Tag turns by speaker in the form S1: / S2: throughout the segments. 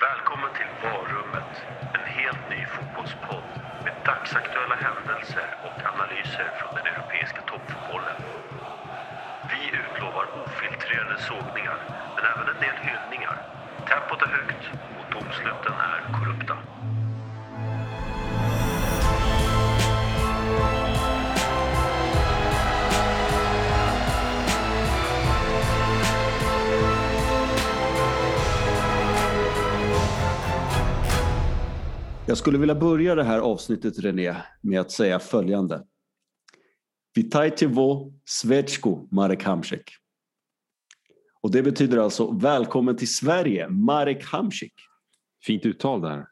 S1: Välkommen till Varummet, en helt ny fotbollspodd med dagsaktuella händelser och analyser från den europeiska toppfotbollen. Vi utlovar ofiltrerade sågningar, men även en del hyllningar. Tempot är högt och domsluten är korrupta.
S2: Jag skulle vilja börja det här avsnittet René med att säga följande. Witajcie vo Svečku Marek Hamsik. Och det betyder alltså välkommen till Sverige Marek Hamsik.
S3: Fint uttal där.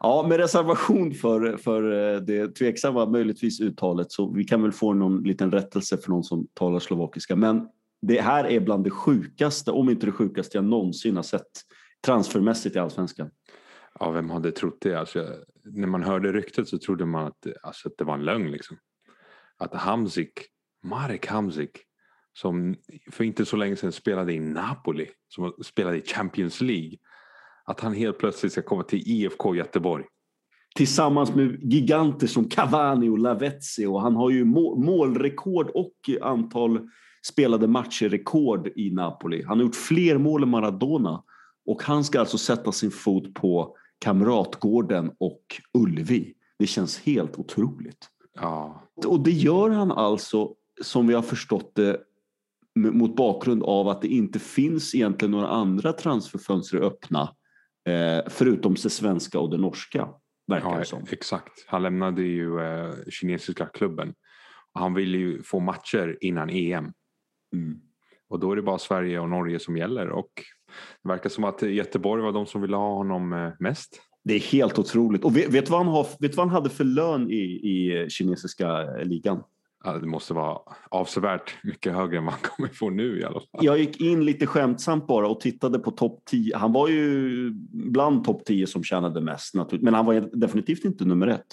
S2: Ja, med reservation för, för eh, det tveksamma möjligtvis uttalet så vi kan väl få någon liten rättelse för någon som talar slovakiska. Men det här är bland det sjukaste, om inte det sjukaste jag någonsin har sett transfermässigt i Allsvenskan.
S3: Ja, vem hade trott det? Alltså, när man hörde ryktet så trodde man att, alltså, att det var en lögn. Liksom. Att Hamzik, Marek Hamzik, som för inte så länge sedan spelade i Napoli, som spelade i Champions League, att han helt plötsligt ska komma till IFK Göteborg.
S2: Tillsammans med giganter som Cavani och Lavezzi och han har ju målrekord och antal spelade matcher-rekord i Napoli. Han har gjort fler mål än Maradona och han ska alltså sätta sin fot på Kamratgården och Ullevi. Det känns helt otroligt.
S3: Ja.
S2: Och det gör han alltså, som vi har förstått det, mot bakgrund av att det inte finns egentligen några andra transferfönster öppna eh, förutom det svenska och det norska. Verkar
S3: ja,
S2: det som.
S3: Exakt. Han lämnade ju eh, kinesiska klubben. Och han ville ju få matcher innan EM.
S2: Mm.
S3: Och då är det bara Sverige och Norge som gäller. Och det verkar som att Göteborg var de som ville ha honom eh, mest.
S2: Det är helt otroligt. Och vet, vet, vad, han har, vet vad han hade för lön i, i kinesiska ligan?
S3: Ja, det måste vara avsevärt mycket högre än vad han kommer få nu i alla fall.
S2: Jag gick in lite skämtsamt bara och tittade på topp 10. Han var ju bland topp 10 som tjänade mest, men han var definitivt inte nummer ett.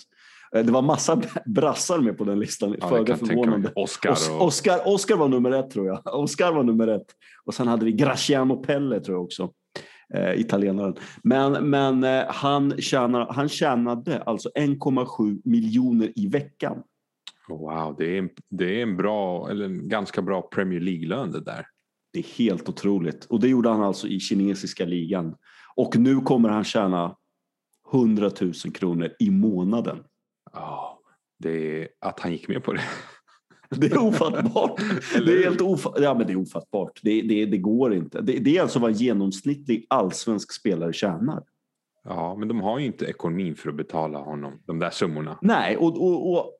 S2: Eh, det var massa brassar med på den listan,
S3: ja,
S2: föga förvånande.
S3: Oscar, och...
S2: Oscar, Oscar var nummer ett tror jag. Oscar var nummer ett. Och sen hade vi Graciano Pelle tror jag också. Eh, italienaren. Men, men eh, han, tjänar, han tjänade alltså 1,7 miljoner i veckan.
S3: Wow, det är, en, det är en bra, eller en ganska bra Premier League-lön det där.
S2: Det är helt otroligt. Och det gjorde han alltså i kinesiska ligan. Och nu kommer han tjäna 100 000 kronor i månaden.
S3: Ja, det är att han gick med på det.
S2: Det är ofattbart. det, är helt ofatt, ja, men det är ofattbart. Det, det, det går inte. Det, det är alltså vad en genomsnittlig allsvensk spelare tjänar.
S3: Ja, men de har ju inte ekonomin för att betala honom de där summorna.
S2: Nej, och, och, och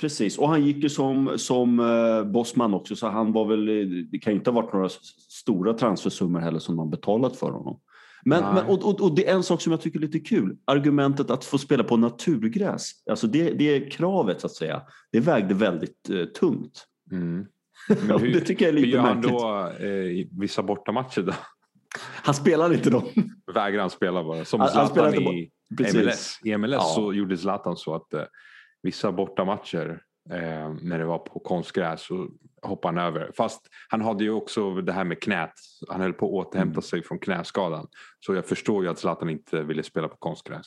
S2: precis. Och han gick ju som, som uh, bossman också, så han var väl... Det kan ju inte ha varit några stora transfersummor heller som de betalat för honom. Men, men och, och, och, det är en sak som jag tycker är lite kul. Argumentet att få spela på naturgräs. Alltså det, det är kravet så att säga. Det vägde väldigt uh, tungt.
S3: Mm.
S2: Hur, det tycker jag är lite
S3: hur
S2: märkligt.
S3: gör han då eh, vissa bortamatcher då?
S2: Han spelar inte dem.
S3: Vägrar han spela bara? Som
S2: Han- han
S3: Zlatan
S2: inte
S3: i. MLS. I MLS
S2: Ja.
S3: så gjorde Zlatan så att eh, vissa bortamatcher eh, när det var på konstgräs så hoppade han över. Fast han hade ju också det här med knät. Han höll på att återhämta
S2: Mm.
S3: sig från knäskadan. Så jag förstår ju att Zlatan inte ville spela på konstgräs.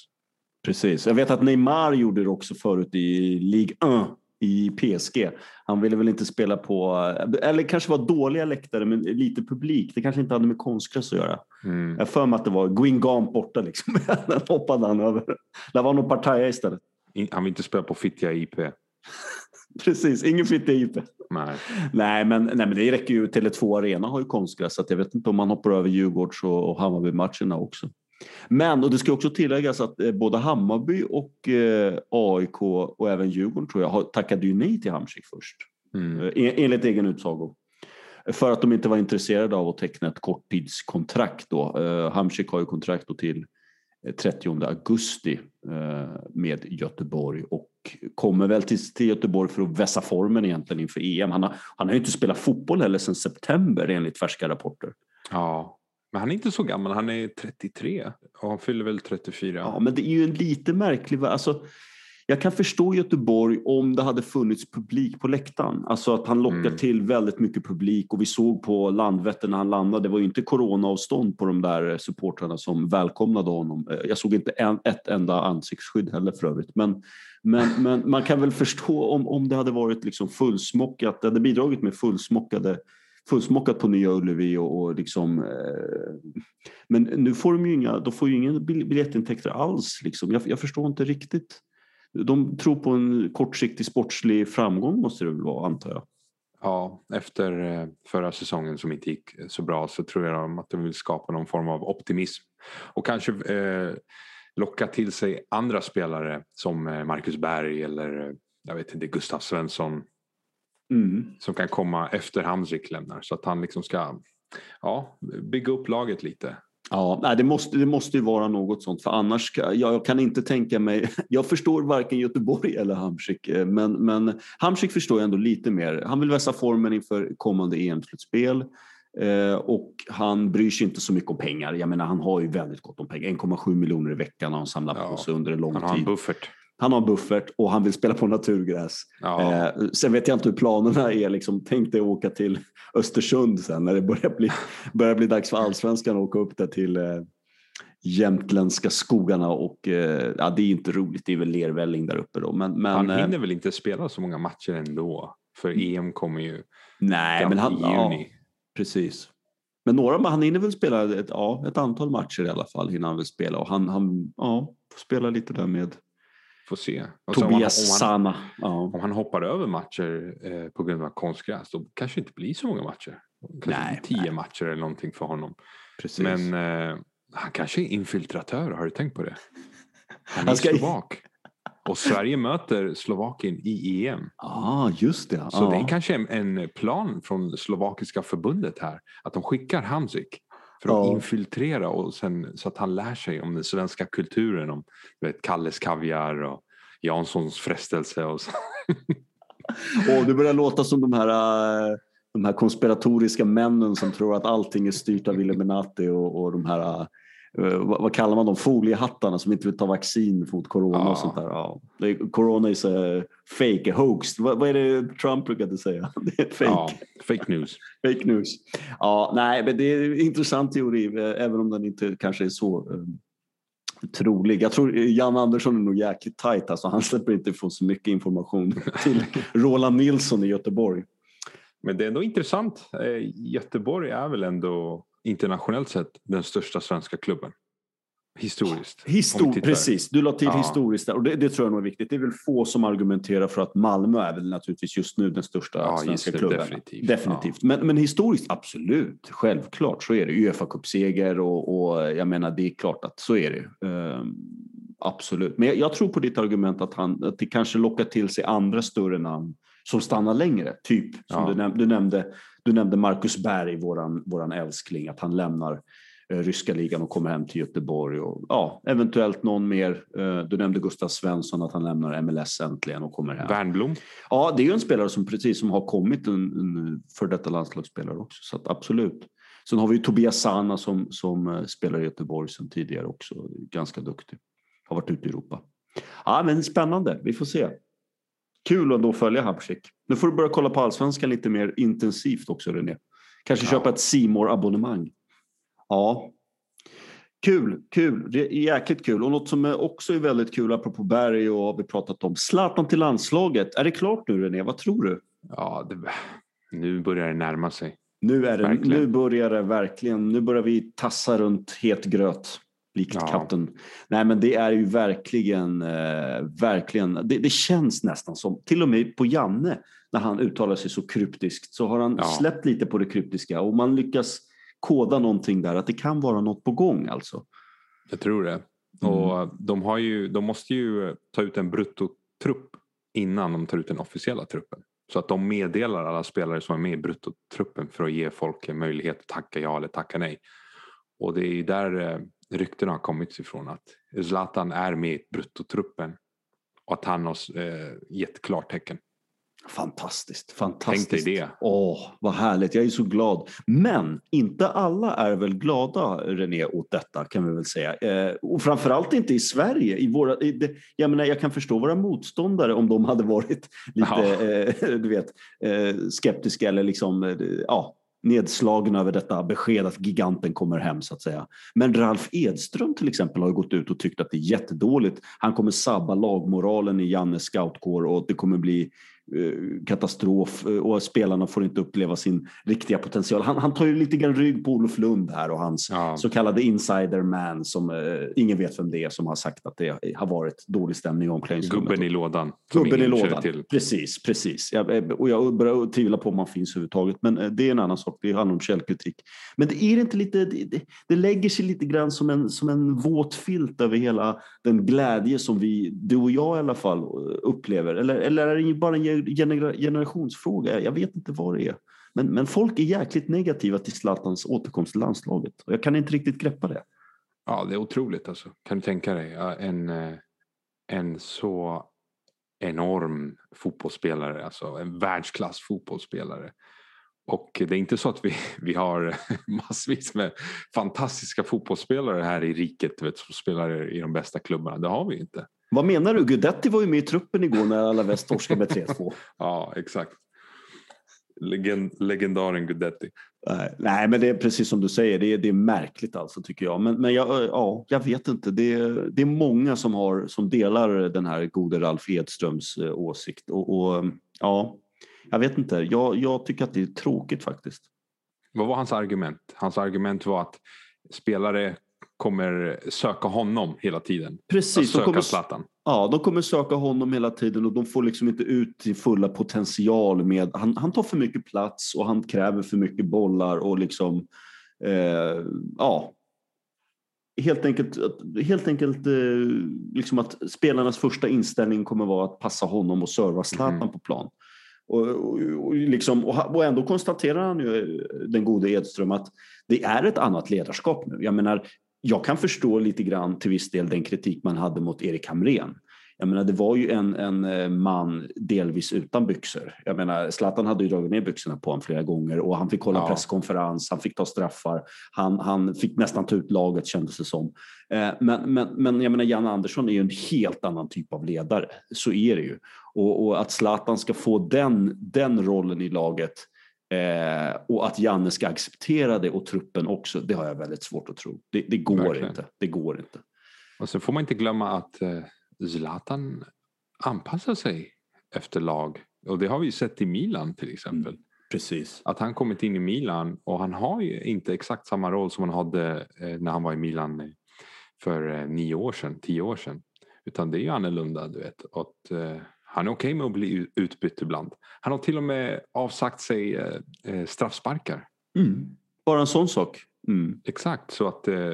S2: Precis. Jag vet att Neymar gjorde det också förut i Ligue 1 i PSG. Han ville väl inte spela på, eller kanske var dåliga läktare men lite publik. Det kanske inte hade med konstgräs att göra.
S3: Mm.
S2: Jag för mig att det var Guingamp borta liksom. Den hoppade han över. Det var nog Partaja istället.
S3: Han vill inte spela på Fittja IP.
S2: Precis, ingen fitta IP.
S3: Nej.
S2: Nej men, nej men det räcker ju. Tele2 Arena har ju konstgräs så jag vet inte om man hoppar över Djurgårds och, och Hammarby-matcherna också. Men, och det ska också tilläggas att eh, både Hammarby och eh, AIK och även Djurgården tror jag har tackade ju nej till Hamsik först.
S3: Mm.
S2: Eh, en- enligt egen utsago. För att de inte var intresserade av att teckna ett korttidskontrakt då. Eh, Hamsik har ju kontrakt då till 30 augusti eh, med Göteborg och kommer väl till, till Göteborg för att vässa formen egentligen inför EM. Han har, han har ju inte spelat fotboll heller sedan september enligt färska rapporter.
S3: Ja. Men han är inte så gammal. Han är 33 och han fyller väl 34.
S2: Ja, men det är ju en lite märklig... Alltså, jag kan förstå Göteborg om det hade funnits publik på läktaren. Alltså att han lockar
S3: Mm.
S2: till väldigt mycket publik och vi såg på Landvetter när han landade, det var ju inte coronaavstånd på de där supportrarna som välkomnade honom. Eh, Jag såg inte en, ett enda ansiktsskydd heller för övrigt. Men, men, men man kan väl förstå om, om det hade varit liksom fullsmockat, det hade bidragit med fullsmockade fullsmockat på Nya Ullevi och, och liksom eh, men nu får de ju inga, de får ju bil- biljettintäkter alls liksom. Jag, jag förstår inte riktigt. De tror på en kortsiktig sportslig framgång måste det väl vara antar jag.
S3: Ja, efter eh, förra säsongen som inte gick så bra så tror jag de att de vill skapa någon form av optimism. Och kanske eh, locka till sig andra spelare som eh, Marcus Berg eller eh, jag vet inte, Gustav Svensson
S2: Mm.
S3: som kan komma efter Hamsik lämnar. Så att han liksom ska ja, bygga upp laget lite.
S2: Ja, det, måste, det måste ju vara något sånt för annars ska, jag, kan inte tänka mig, jag förstår varken Göteborg eller Hamsik eh, men, men Hamsik förstår jag ändå lite mer. Han vill vässa formen inför kommande EM-slutspel eh, och han bryr sig inte så mycket om pengar. Jag menar han har ju väldigt gott om pengar, 1,7 miljoner i veckan har han samlat
S3: Ja,
S2: på sig under en lång
S3: Han har en
S2: tid.
S3: buffert.
S2: Han har buffert och han vill spela på naturgräs.
S3: Ja,
S2: Eh, sen vet jag inte hur planerna är. Liksom, tänk dig åka till Östersund sen när det börjar bli, börjar bli dags för allsvenskan att åka upp där till eh, jämtländska skogarna och eh, ja, det är inte roligt. Det är väl lervälling där uppe då. Men, men,
S3: han
S2: eh,
S3: hinner väl inte spela så många matcher ändå. För EM kommer ju
S2: nej, men han,
S3: i
S2: ja,
S3: juni.
S2: precis. Men några, han hinner väl spela ett, ja, ett antal matcher i alla fall hinner han väl spela och han, han ja, får spela lite där med
S3: Får se. Och sen om han-
S2: Tobias
S3: om han,
S2: Sana. Ja.
S3: om han hoppar över matcher eh, på grund av konstgräs då kanske det inte blir så många matcher. Kanske
S2: Nej,
S3: tio
S2: nej.
S3: matcher eller någonting för honom.
S2: Precis.
S3: Men eh, han kanske är infiltratör, har du tänkt på det? Han är
S2: Han ska-
S3: slovak. Och Sverige möter Slovakien i EM.
S2: ah, just det.
S3: Så
S2: ja.
S3: det är kanske en, plan från slovakiska förbundet här. Att de skickar Hamsik för att
S2: Ja.
S3: infiltrera och sen, så att han lär sig om den svenska kulturen. Om du vet, Kalles kaviar och Janssons frestelse. Och så.
S2: Och det börjar låta som de här, eh, de här konspiratoriska männen som tror att allting är styrt av Illuminati och, och de här, eh, vad, vad kallar man dem, foliehattarna som inte vill ta vaccin mot corona
S3: Ja.
S2: och sånt där. Ja. Corona is a fake, a hoax. Vad, vad är det Trump brukade säga? Det är fake.
S3: Ja, fake news.
S2: Fake news. Ja, nej, men det är en intressant teori, eh, även om den inte kanske är så eh, trolig. Jag tror Jan Andersson är nog jäkligt tajt, alltså han släpper inte ifrån så mycket information till Roland Nilsson i Göteborg.
S3: Men det är ändå intressant. Eh, Göteborg är väl ändå internationellt sett den största svenska klubben. Historiskt.
S2: Histor precis, du la till
S3: Ja.
S2: historiskt där och det, det tror jag nog är viktigt. Det är väl få som argumenterar för att Malmö är väl naturligtvis just nu den största
S3: Ja,
S2: svenska
S3: det,
S2: klubben.
S3: definitivt.
S2: definitivt. Men, men historiskt, absolut. Självklart, så är det. uefa cupseger och, och jag menar, det är klart att så är det. Ehm, absolut. Men jag, jag tror på ditt argument att, han, att det kanske lockar till sig andra större namn som stannar längre. Typ som
S3: Ja.
S2: du, näm- du nämnde, du nämnde Marcus Berg, våran, våran älskling, att han lämnar eh, ryska ligan och kommer hem till Göteborg. Och, ja, eventuellt någon mer. Eh, du nämnde Gustav Svensson, att han lämnar MLS äntligen och kommer hem.
S3: Värnblom.
S2: Ja, det är ju en spelare som precis som har kommit en, en för detta landslagsspelare också. Så att absolut. Sen har vi ju Tobias Sana som, som eh, spelar i Göteborg sedan tidigare också. Ganska duktig. Har varit ute i Europa. Ja, men spännande. Vi får se. Kul ändå att följa Hamsik. Nu får du börja kolla på allsvenskan lite mer intensivt också René. Kanske
S3: Ja.
S2: köpa ett simor abonnemang Ja. Kul, kul. Jäkligt kul. Och något som också är väldigt kul, apropå Berg och har vi pratat om. Zlatan till landslaget. Är det klart nu René? Vad tror du?
S3: Ja, det, nu börjar det närma sig.
S2: Nu, är det,
S3: Verkligen.
S2: nu börjar det verkligen. Nu börjar vi tassa runt het gröt. Likt
S3: Ja.
S2: katten. Nej men det är ju verkligen, eh, verkligen. Det, det känns nästan som, till och med på Janne, när han uttalar sig så kryptiskt, så har han
S3: Ja.
S2: släppt lite på det kryptiska och man lyckas koda någonting där, att det kan vara något på gång alltså.
S3: Jag tror det.
S2: Mm.
S3: Och de, har ju, de måste ju ta ut en bruttotrupp innan de tar ut den officiella truppen. Så att de meddelar alla spelare som är med i bruttotruppen för att ge folk en möjlighet att tacka ja eller tacka nej. Och det är ju där ryktena har kommit ifrån att Zlatan är med i bruttotruppen och att han har eh, gett klartecken.
S2: Fantastiskt, fantastiskt.
S3: Tänk dig det.
S2: Åh, vad härligt. Jag är så glad. Men inte alla är väl glada, René, åt detta kan vi väl säga. Eh, och framförallt inte i Sverige. I våra, i det, jag, menar, jag kan förstå våra motståndare om de hade varit lite
S3: Ja.
S2: eh, du vet, eh, skeptiska eller liksom, eh, ja, nedslagen över detta besked att giganten kommer hem så att säga. Men Ralf Edström till exempel har gått ut och tyckt att det är jättedåligt. Han kommer sabba lagmoralen i Jannes scoutkår och det kommer bli katastrof eh, och spelarna får inte uppleva sin riktiga potential. Han, han tar ju lite grann rygg på Olof Lund här och hans
S3: Ja.
S2: så kallade insider man som eh, ingen vet vem det är som har sagt att det har varit dålig stämning i omklädningsrummet.
S3: Gubben i lådan.
S2: Gubben i lådan. Precis, precis. Jag, eh, och jag börjar tvivla på om han finns överhuvudtaget. Men eh, det är en annan sak. Det handlar om källkritik. Men det är inte lite, det, det, lägger sig lite grann som en, som en våt filt över hela den glädje som vi, du och jag i alla fall, eh, upplever. Eller, eller är det bara en gener- generationsfråga? Jag vet inte vad det är. Men, men folk är jäkligt negativa till Zlatans återkomst till landslaget. Och jag kan inte riktigt greppa det.
S3: Ja, det är otroligt alltså. Kan du tänka dig en, eh, en så enorm fotbollsspelare, alltså en världsklass fotbollsspelare. Och det är inte så att vi, vi har massvis med fantastiska fotbollsspelare här i riket vet, som spelar i de bästa klubbarna. Det har vi inte.
S2: Vad menar du? Guidetti var ju med i truppen igår när Alaves torskade med 3-2.
S3: Ja, exakt. Legend, legendaren Guidetti.
S2: Nej, men det är precis som du säger. Det är, det är märkligt alltså tycker jag. Men, men jag, ja, jag vet inte. Det är, det är många som, har, som delar den här gode Ralf Edströms åsikt. Och, och ja, jag vet inte. Jag, jag tycker att det är tråkigt faktiskt.
S3: Vad var hans argument? Hans argument var att spelare kommer söka honom hela tiden.
S2: Precis,
S3: Att
S2: de
S3: söka
S2: kommer,
S3: Zlatan.
S2: ja, de kommer söka honom hela tiden och de får liksom inte ut sin fulla potential. med Han, han tar för mycket plats och han kräver för mycket bollar och liksom eh, ja, helt enkelt, helt enkelt eh, liksom att spelarnas första inställning kommer vara att passa honom och serva Zlatan
S3: Mhm.
S2: på plan. Och, och, och, liksom, och ändå konstaterar han ju, eh, den gode Edström, att det är ett annat ledarskap nu. Jag menar, jag kan förstå lite grann till viss del den kritik man hade mot Erik Hamrén. Jag menar, det var ju en, en eh, man delvis utan byxor. Jag menar, Zlatan hade ju dragit ner byxorna på honom flera gånger och han fick hålla
S3: Ja.
S2: presskonferens, han fick ta straffar, han, han fick nästan ta ut laget kändes det som. Eh, Men, men, men jag menar, Jan Andersson är ju en helt annan typ av ledare. Så är det ju. Och, och att Zlatan ska få den, den rollen i laget eh, och att Janne ska acceptera det och truppen också, det har jag väldigt svårt att tro. Det, det går
S3: Verkligen.
S2: inte. Det går inte.
S3: Och så får man inte glömma att eh, Zlatan anpassar sig efter lag. Och det har vi ju sett i Milan till exempel.
S2: Precis.
S3: Att han kommit in i Milan och han har ju inte exakt samma roll som han hade eh, när han var i Milan eh, för eh, nio år sedan, tio år sedan. Utan det är ju annorlunda du vet. Och eh, han är okej med att bli ut- utbytt ibland. Han har till och med avsagt sig eh, eh, straffsparkar.
S2: Mm. Bara en sån sak. Mm.
S3: Exakt, så att eh,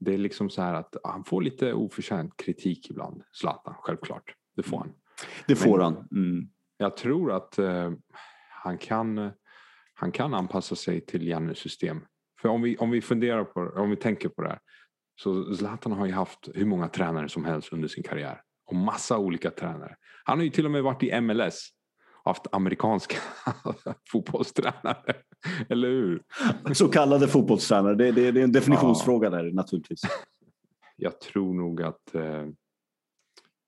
S3: det är liksom så här att han får lite oförtjänt kritik ibland. Zlatan, självklart. Det får han.
S2: Det får
S3: Men-
S2: han. Mm.
S3: Jag tror att eh, han, kan, han kan anpassa sig till Jannes system. För om vi, om vi funderar på om vi tänker på det här. Så Zlatan har ju haft hur många tränare som helst under sin karriär. Och massa olika tränare. Han har ju till och med varit i MLS. Haft amerikanska fotbollstränare. Eller hur?
S2: Så kallade fotbollstränare, det, det, det är en definitionsfråga där naturligtvis.
S3: Jag tror nog att eh,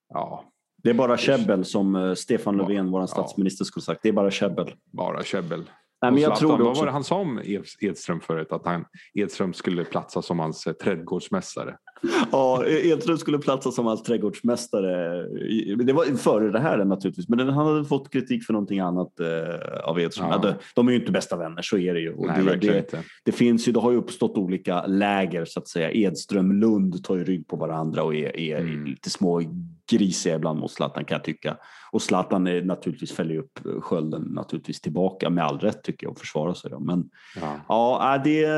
S3: ja,
S2: Det är bara käbbel som eh, Stefan
S3: Ja,
S2: Löfven, vår
S3: ja.
S2: statsminister, skulle sagt. Det är bara käbbel.
S3: bara käbbel.
S2: Nej, men jag tror det
S3: Vad var det han sa om Ed- Edström förut? Att han, Edström skulle platsa som hans eh, trädgårdsmästare.
S2: Ja, Edström skulle platsa som hans trädgårdsmästare. Det var före det här naturligtvis, men han hade fått kritik för någonting annat eh, av Edström.
S3: Ja.
S2: Ja. De, är ju inte bästa vänner, så är det ju.
S3: Nej,
S2: det, det, det finns ju, det har ju uppstått olika läger så att säga. Edström, Lund tar ju rygg på varandra och är, är
S3: Mm.
S2: lite små grisiga ibland mot Zlatan kan jag tycka. Och Zlatan är naturligtvis fäller upp skölden naturligtvis tillbaka med all rätt tycker jag och försvarar sig. Då. Men
S3: Ja.
S2: Ja, äh, det,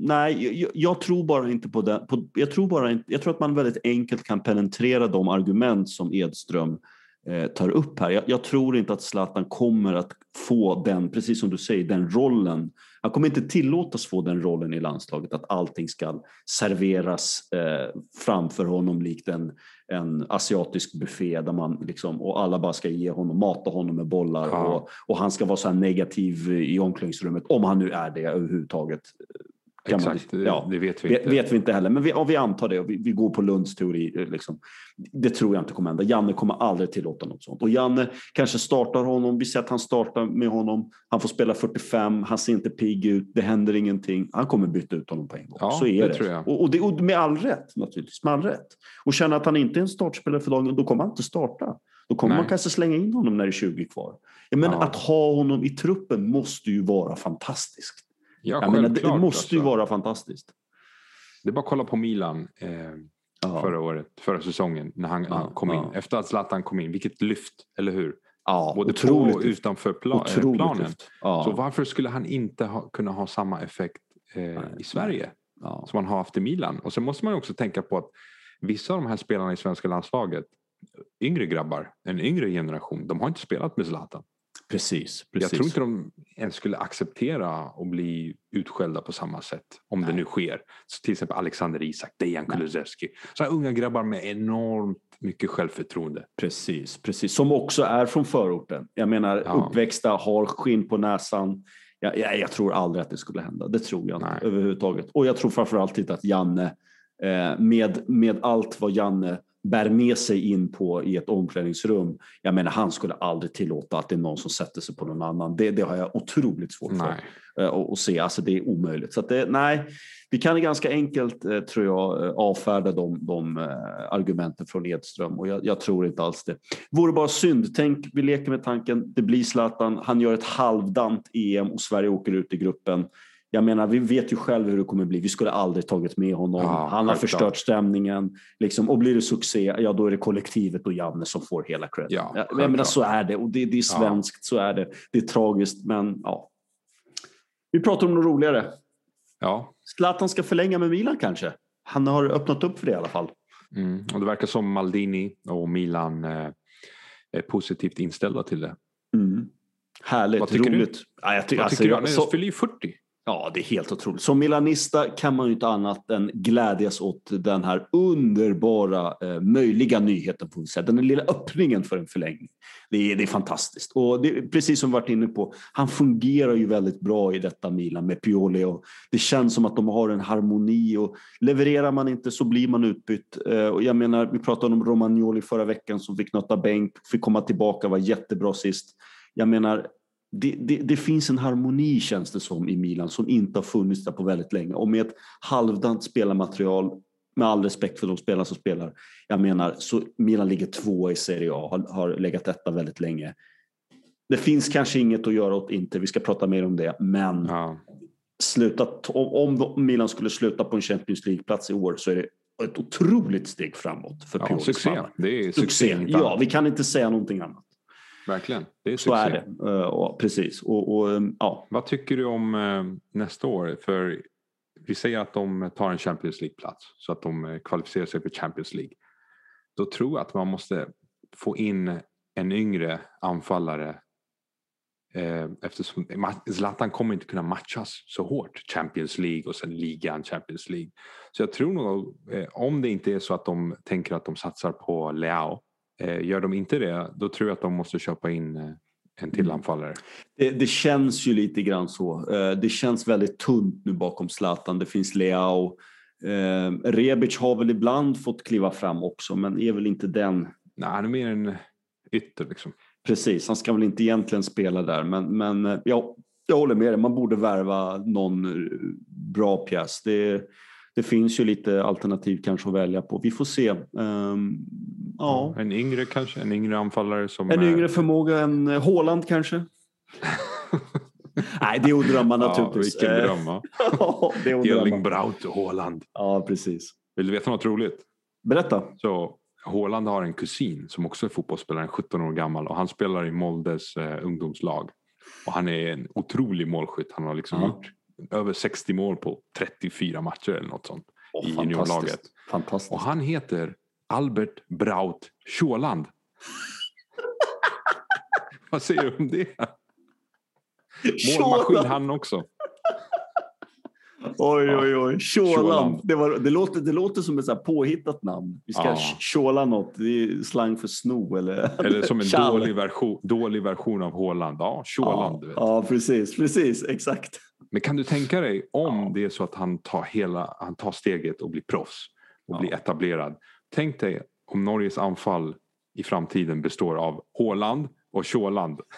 S2: nej, jag, jag tror bara inte på det. På, jag, tror bara inte, jag tror att man väldigt enkelt kan penetrera de argument som Edström eh, tar upp här. Jag, jag, tror inte att Zlatan kommer att få den, precis som du säger, den rollen. Han kommer inte tillåtas få den rollen i landslaget att allting ska serveras eh, framför honom likt en, en asiatisk buffé där man liksom, och alla bara ska ge honom, mata honom med bollar ja. och, och han ska vara så här negativ i omklädningsrummet, om han nu är det överhuvudtaget.
S3: Exakt, man, ja, det vet vi inte.
S2: Vet vi inte heller, men vi, ja, vi antar det och vi, vi, går på Lunds teori. Eh, liksom. Det tror jag inte kommer hända. Janne kommer aldrig tillåta något sånt. Och Janne kanske startar honom. Vi ser att han startar med honom. Han får spela 45. Han ser inte pigg ut. Det händer ingenting. Han kommer byta ut honom på en gång.
S3: Ja,
S2: Så är
S3: det. det.
S2: Och, och, det. och med all rätt naturligtvis. Med all rätt. Och känner att han inte är en startspelare för dagen, då kommer han inte starta. Då kommer Nej. man kanske slänga in honom när det är 20 kvar. Menar, ja. att ha honom i truppen måste ju vara fantastiskt. Ja, menar, det måste ju alltså. vara fantastiskt.
S3: Det är bara att kolla på Milan eh, ja. förra året, förra säsongen när han, ja, kom in. Efter att Zlatan kom in, vilket lyft, eller hur?
S2: Ja,
S3: Både på och utanför plan, eh, planen. Så varför skulle han inte ha, kunna ha samma effekt eh, i Sverige som han har haft i Milan? Och sen måste man också tänka på att vissa av de här spelarna i svenska landslaget, yngre grabbar, en yngre generation, de har inte spelat med Zlatan.
S2: Precis,
S3: precis. Jag tror inte de ens skulle acceptera att bli utskällda på samma sätt. Om Nej. det nu sker. Så till exempel Alexander Isak, Dejan Kulusevski. Så unga grabbar med enormt mycket självförtroende.
S2: Precis, precis. Som också är från förorten. Jag menar ja. uppväxta, har skinn på näsan. Jag, jag, jag, tror aldrig att det skulle hända. Det tror jag inte överhuvudtaget. Och jag tror framförallt inte att Janne, eh, med, med allt vad Janne bär med sig in på i ett omklädningsrum. Jag menar, han skulle aldrig tillåta att det är någon som sätter sig på någon annan. Det, det har jag otroligt svårt nej. för uh, att se. Alltså, det är omöjligt. Så det, nej, vi kan ganska enkelt, uh, tror jag, uh, avfärda de, de argumenten från Edström och jag, jag, tror inte alls det. Vore bara synd. Tänk, vi leker med tanken, det blir Zlatan, han gör ett halvdant EM och Sverige åker ut i gruppen. Jag menar, vi vet ju själva hur det kommer bli. Vi skulle aldrig tagit med honom. Ja, han har förstört stämningen. Liksom, och blir det succé, ja då är det kollektivet och Janne som får hela cred. Ja, jag menar, så är det. Och det, det är svenskt, ja. så är det. Det är tragiskt, men ja. Vi pratar om något roligare.
S3: Ja.
S2: Zlatan ska förlänga med Milan kanske. Han har öppnat upp för det i alla fall.
S3: Mm. Och det verkar som Maldini och Milan eh, är positivt inställda till det.
S2: Mm. Härligt, Vad tycker roligt. Du?
S3: Ja, jag ty Vad alltså, tycker du? Han fyller ju 40.
S2: Ja, det är helt otroligt. Som milanista kan man ju inte annat än glädjas åt den här underbara eh, möjliga nyheten. På sätt. Den lilla öppningen för en förlängning. Det är, det är fantastiskt. Och det, precis som vi varit inne på, han fungerar ju väldigt bra i detta Milan med Pioli. Och det känns som att de har en harmoni och levererar man inte så blir man utbytt. Eh, och jag menar, vi pratade om Romagnoli förra veckan som fick nöta bänk, fick komma tillbaka, var jättebra sist. Jag menar, det, det, det, finns en harmoni känns det som i Milan som inte har funnits där på väldigt länge. Och med ett halvdant spelarmaterial, med all respekt för de spelarna som spelar, jag menar, så Milan ligger två i Serie A, har, har legat detta väldigt länge. Det finns kanske inget att göra åt Inter, vi ska prata mer om det, men ja. slutat, om Milan skulle sluta på en Champions League-plats i år så är det ett otroligt steg framåt för ja,
S3: Succé. Det är succé. succé.
S2: Ja, vi kan inte säga någonting annat.
S3: Verkligen. Det är
S2: Så är det. Uh, precis. Och, och, um, ja.
S3: Vad tycker du om uh, nästa år? För vi säger att de tar en Champions League-plats så att de kvalificerar sig för Champions League. Då tror jag att man måste få in en yngre anfallare eftersom Zlatan kommer inte kunna matchas så hårt. Champions League och sen ligan Champions League. Så jag tror nog, om det inte är så att de tänker att de satsar på Leao Eh, gör de inte det, då tror jag att de måste köpa in eh, en till mm. anfallare.
S2: Det, det, känns ju lite grann så. Eh, det känns väldigt tunt nu bakom Zlatan. Det finns Leao. Rebic har väl ibland fått kliva fram också, men är väl inte den...
S3: Nej, han är mer en ytter liksom.
S2: Precis, han ska väl inte egentligen spela där, men, men ja, jag håller med dig. Man borde värva någon bra pjäs. Det, det finns ju lite alternativ kanske att välja på. Vi får se. Um, ja.
S3: En yngre kanske? En yngre anfallare? Som
S2: en yngre förmåga? En Håland kanske? Nej, det är att drömma naturligtvis.
S3: Ja, vilken dröm ja, det är Erling Braut Håland.
S2: Ja, precis.
S3: Vill du veta något roligt?
S2: Berätta.
S3: Så, Håland har en kusin som också är fotbollsspelare, 17 år gammal och han spelar i Moldes eh, ungdomslag. Och han är en otrolig målskytt. Han har liksom ja. gjort över 60 mål på 34 matcher eller något sånt oh, i juniorlaget.
S2: Fantastiskt.
S3: Och han heter Albert Braut Sjåland. Vad säger du om det? Målmaskin han också.
S2: Oj, oj, oj. Tjåland. Det, var, det, låter, det låter som ett så påhittat namn. Vi ska
S3: Ja.
S2: tjåla något. Det är slang för sno eller...
S3: Eller som en dålig version, dålig version av Håland. Ja, Tjåland.
S2: Ja, ja, precis. Precis, exakt.
S3: Men kan du tänka dig om
S2: Ja.
S3: det är så att han tar, hela, han tar steget och blir proffs och
S2: Ja.
S3: blir etablerad. Tänk dig om Norges anfall i framtiden består av Håland och Tjåland.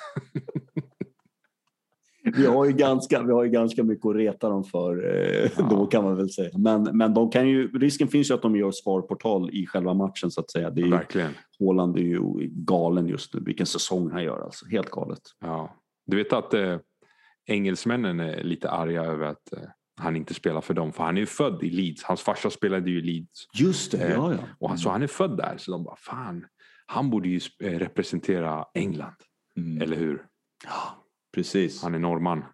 S2: Vi har ju ganska, vi har ju ganska mycket att reta dem för eh,
S3: Ja.
S2: då kan man väl säga. Men, men de kan ju, risken finns ju att de gör svarportal i själva matchen så att säga. Det är ju,
S3: Verkligen.
S2: Haaland är ju galen just nu. Vilken säsong han gör alltså. Helt galet.
S3: Ja. Du vet att eh, engelsmännen är lite arga över att eh, han inte spelar för dem. För han är ju född i Leeds. Hans farsa spelade ju i Leeds.
S2: Just det,
S3: Eh,
S2: ja ja.
S3: Och han, så han är född där. Så de bara, fan, han borde ju eh, representera England.
S2: Mm.
S3: Eller hur?
S2: Ja, precis.
S3: Han är norrman.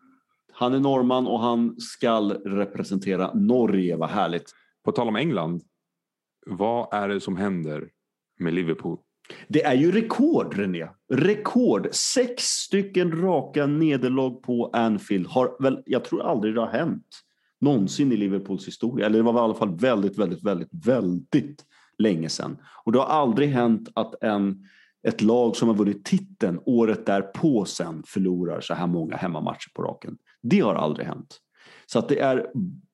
S2: Han är norrman och han skall representera Norge. Vad härligt.
S3: På tal om England. Vad är det som händer med Liverpool?
S2: Det är ju rekord, René. Rekord. Sex stycken raka nederlag på Anfield. Har väl, jag tror aldrig det har hänt någonsin i Liverpools historia. Eller det var i alla fall väldigt, väldigt, väldigt, väldigt länge sedan. Och det har aldrig hänt att en, ett lag som har vunnit titeln året därpå sen förlorar så här många hemmamatcher på raken. Det har aldrig hänt. Så att det är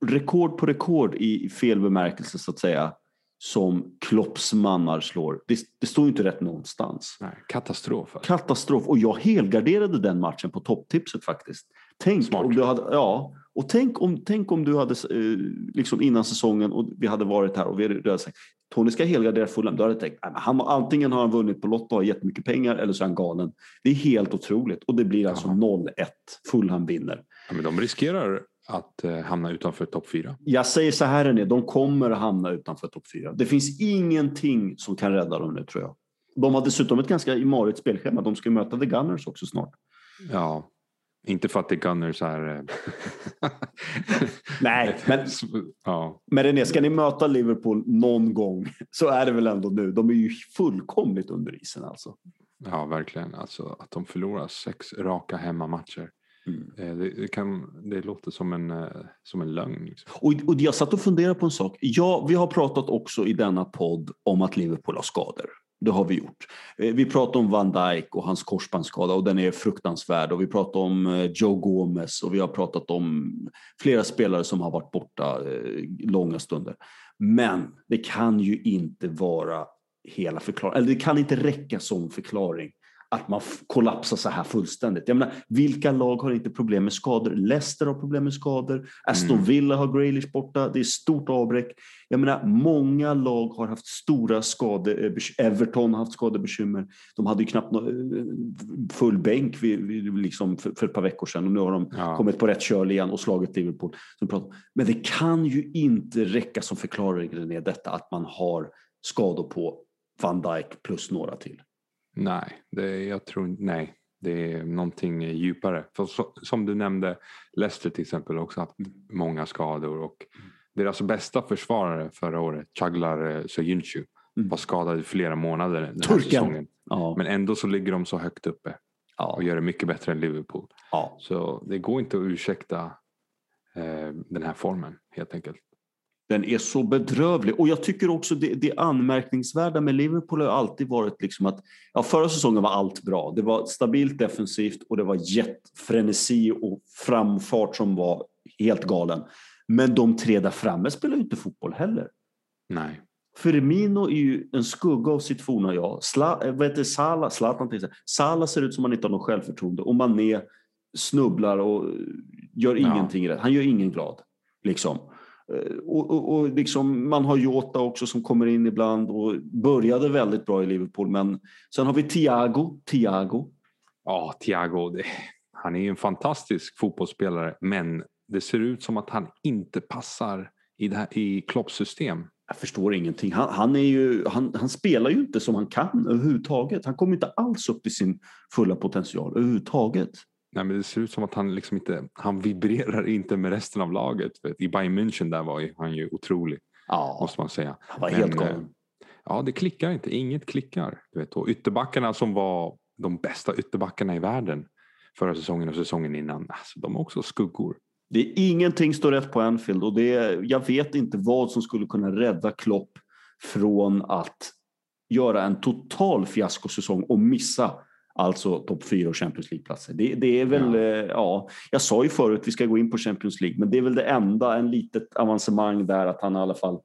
S2: rekord på rekord i fel bemärkelse så att säga som Klopps mannar slår. Det, det står ju inte rätt någonstans.
S3: Nej, katastrof. alltså.
S2: Katastrof. Och jag helgarderade den matchen på topptipset faktiskt. Tänk
S3: Smart.
S2: om du hade, ja, och tänk om, tänk om du hade eh, liksom innan säsongen och vi hade varit här och vi hade, sagt Tony ska helgardera Fulham. Då hade jag tänkt "Nej, men han, antingen har han vunnit på Lotto och har jättemycket pengar eller så är han galen. Det är helt otroligt och det blir alltså
S3: Ja.
S2: 0-1. Fulham vinner.
S3: Ja, men de riskerar att eh, hamna utanför topp fyra.
S2: Jag säger så här René, de kommer att hamna utanför topp fyra. Det finns ingenting som kan rädda dem nu tror jag. De har dessutom ett ganska imarigt spelschema. De ska möta The Gunners också snart.
S3: Ja, inte för att är Gunners här. eh,
S2: Nej, men,
S3: ja,
S2: men René, ska ni möta Liverpool någon gång så är det väl ändå nu. De är ju fullkomligt under isen alltså.
S3: ja, verkligen. Alltså, att de förlorar sex raka hemmamatcher.
S2: Mm.
S3: Eh, det, kan, det låter som en, eh, som en lögn. Liksom.
S2: Och, och jag satt och funderade på en sak. Ja, vi har pratat också i denna podd om att Liverpool har skador. Det har vi gjort. Eh, Vi pratade om Van Dijk och hans korsbandsskada och den är fruktansvärd. Och vi pratade om Joe Gomez och vi har pratat om flera spelare som har varit borta långa stunder. Men det kan ju inte vara hela förklaringen, eller det kan inte räcka som förklaring att man kollapsar så här fullständigt. Jag menar, vilka lag har inte problem med skador? Leicester har problem med skador. Aston
S3: Mm.
S2: Villa har Grealish borta. Det är stort avbräck. Jag menar, många lag har haft stora skador. Everton har haft skadebekymmer. De hade ju knappt eh, full bänk liksom för, ett par veckor sedan och nu har de
S3: Ja.
S2: kommit på rätt köl igen och slagit Liverpool. Men det kan ju inte räcka som förklaring René, detta att man har skador på Van Dijk plus några till.
S3: Nej, det, jag tror nej. Det är någonting djupare. För så, som du nämnde, Leicester till exempel också haft många skador. Och deras bästa försvarare förra året, Chaglar eh, Soyuncu,
S2: Mm.
S3: var skadad i flera månader den här
S2: Turken.
S3: säsongen.
S2: Ja,
S3: Men ändå så ligger de så högt uppe
S2: ja,
S3: och gör det mycket bättre än Liverpool.
S2: ja.
S3: Så det går inte att ursäkta eh, den här formen helt enkelt.
S2: Den är så bedrövlig. Och jag tycker också det, det anmärkningsvärda med Liverpool har alltid varit liksom att ja, förra säsongen var allt bra. Det var stabilt defensivt och det var jetfrenesi och framfart som var helt galen. Men de tre där framme spelar ju inte fotboll heller.
S3: Nej.
S2: Firmino är ju en skugga av sitt forna jag. Sla, eh, vad heter Sala, Zlatan till. Sala ser ut som han inte har något självförtroende och Mané snubblar och eh, gör
S3: Ja.
S2: ingenting rätt. Han gör ingen glad. Liksom. Eh, Och, och, och liksom, man har Jota också som kommer in ibland och började väldigt bra i Liverpool. Men sen har vi Thiago. Thiago.
S3: Ja, Thiago, det, han är ju en fantastisk fotbollsspelare men det ser ut som att han inte passar i, det här, i Klopps system.
S2: Jag förstår ingenting. Han, han, är ju, han, han spelar ju inte som han kan överhuvudtaget. Han kommer inte alls upp till sin fulla potential överhuvudtaget.
S3: Nej, men det ser ut som att han liksom inte, han vibrerar inte med resten av laget. I Bayern München där var ju, han ju otrolig,
S2: Ja,
S3: måste man säga.
S2: han var
S3: Men,
S2: helt
S3: eh,
S2: galen.
S3: Ja, det klickar inte. Inget klickar. Du vet. Och ytterbackarna som var de bästa ytterbackarna i världen förra säsongen och säsongen innan. Alltså, de är också skuggor.
S2: Det är ingenting står rätt på Anfield och det är, jag vet inte vad som skulle kunna rädda Klopp från att göra en total fiaskosäsong och missa alltså topp 4 och Champions League-platser. Det, det, är väl, ja. Eh, ja. jag sa ju förut vi ska gå in på Champions League, men det är väl det enda, en litet avancemang där att han i alla fall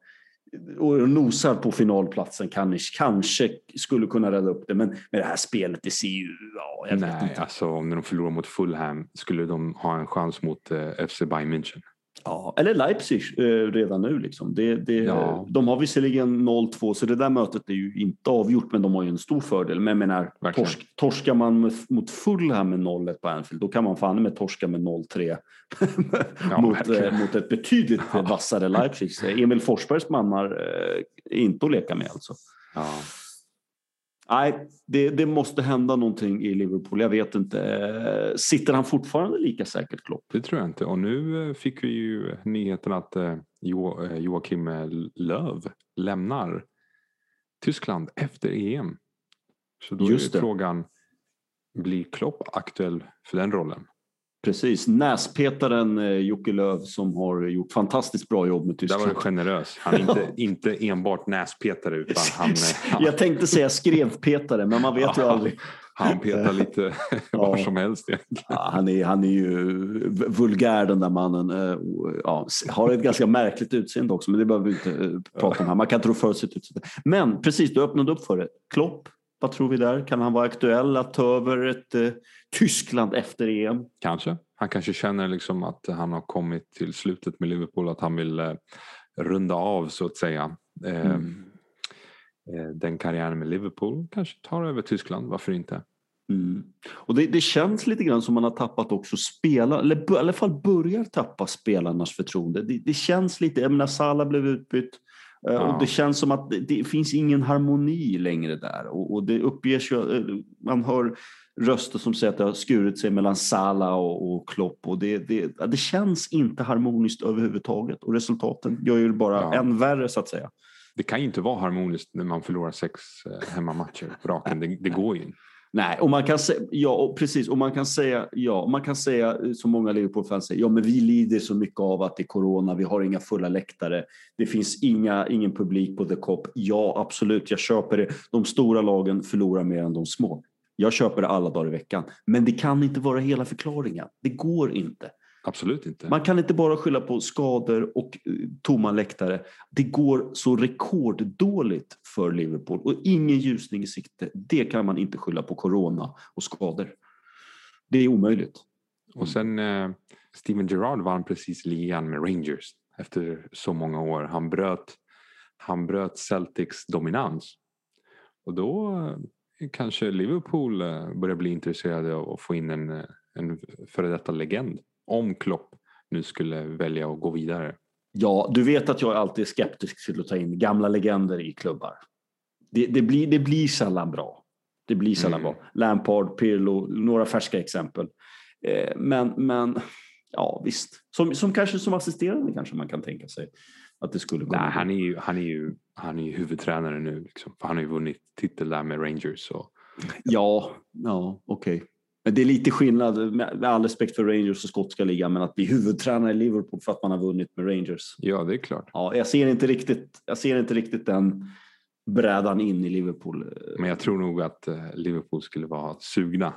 S2: och nosar på finalplatsen kanske, kanske skulle kunna rädda upp det. Men med det här spelet, det ser ju... Ja, jag
S3: Nej, vet inte. alltså om de förlorar mot Fulham skulle de ha en chans mot eh, FC Bayern München.
S2: Ja, eller Leipzig eh, redan nu. Liksom. Det, det, ja. De har visserligen 0-2 så det där mötet är ju inte avgjort men de har ju en stor fördel. Men jag menar, torsk, torskar man med, mot Fulham med 0-1 på Anfield då kan man fan med torska med 0-3 ja, mot, eh, mot ett betydligt vassare Leipzig. Emil Forsbergs mamma eh, är inte att leka med alltså. Ja. Nej, det, det, måste hända någonting i Liverpool. Jag vet inte. Sitter han fortfarande lika säkert Klopp?
S3: Det tror jag inte. Och nu eh, fick vi ju nyheten att eh, jo, eh, Joakim Löv lämnar Tyskland efter EM. Så då Just är frågan, blir Klopp aktuell för den rollen?
S2: Precis, näspetaren eh, Jocke Löv som har gjort fantastiskt bra jobb med Tyskland.
S3: Där var du generös. Han är inte, inte enbart näspetare utan han,
S2: han... Jag tänkte säga skrevpetare men man vet ju aldrig.
S3: Han petar lite var som helst
S2: egentligen. Ja, han, är, han är ju vulgär den där mannen. Eh, ja, har ett ganska märkligt utseende också men det behöver vi inte eh, prata om här. Man kan rå för sitt utseende. Men precis, du öppnade upp för det. Klopp vad tror vi där? Kan han vara aktuell att ta över ett eh, Tyskland efter EM?
S3: Kanske. Han kanske känner liksom att han har kommit till slutet med Liverpool, att han vill eh, runda av så att säga. Eh, mm. eh, den karriären med Liverpool kanske tar över Tyskland, varför inte?
S2: Mm. Och det, det, känns lite grann som man har tappat också spela, eller i alla fall börjar tappa spelarnas förtroende. Det, det känns lite, jag menar Salah blev utbytt, ja. Och det känns som att det, det, finns ingen harmoni längre där. Och, och det uppges ju, eh, man hör röster som säger att det har skurit sig mellan Sala och, och Klopp. Och det, det, det känns inte harmoniskt överhuvudtaget. Och resultaten gör ju bara ja. än värre så att säga.
S3: Det kan ju inte vara harmoniskt när man förlorar sex eh, hemmamatcher på raken. Det, det går ju inte.
S2: Nej, och man kan säga, ja, precis, och man kan säga, ja, man kan säga eh, som många Liverpool-fans säger, ja men vi lider så mycket av att det är corona, vi har inga fulla läktare, det finns inga, ingen publik på The Cop. Ja, absolut, jag köper det. De stora lagen förlorar mer än de små. Jag köper det alla dagar i veckan, men det kan inte vara hela förklaringen. Det går inte.
S3: Absolut inte.
S2: Man kan inte bara skylla på skador och eh, tomma läktare. Det går så rekorddåligt för Liverpool och ingen ljusning i sikte. Det kan man inte skylla på corona och skador. Det är omöjligt.
S3: Och sen eh, Steven Gerrard vann precis ligan med Rangers efter så många år. Han bröt, han bröt Celtics dominans. Och då eh, kanske Liverpool eh, börjar bli intresserade av att få in en, en före detta legend om Klopp nu skulle välja att gå vidare?
S2: Ja, du vet att jag alltid är skeptisk till att ta in gamla legender i klubbar. Det, det blir, det blir sällan bra. Det blir sällan mm. bra. Lampard, Pirlo, några färska exempel. Eh, men, men ja, visst. Som, som kanske som assisterande kanske man kan tänka sig att det skulle
S3: gå. Nej, han är ju, han är ju, han är ju huvudtränare nu. Liksom. Han har ju vunnit titel där med Rangers. Och...
S2: Ja, ja okej. Okay. Men det är lite skillnad, med all respekt för Rangers och skotska ligan, men att bli huvudtränare i Liverpool för att man har vunnit med Rangers.
S3: Ja, det är klart.
S2: Ja, jag ser inte riktigt, jag ser inte riktigt den brädan in i Liverpool.
S3: Men jag tror nog att eh, Liverpool skulle vara sugna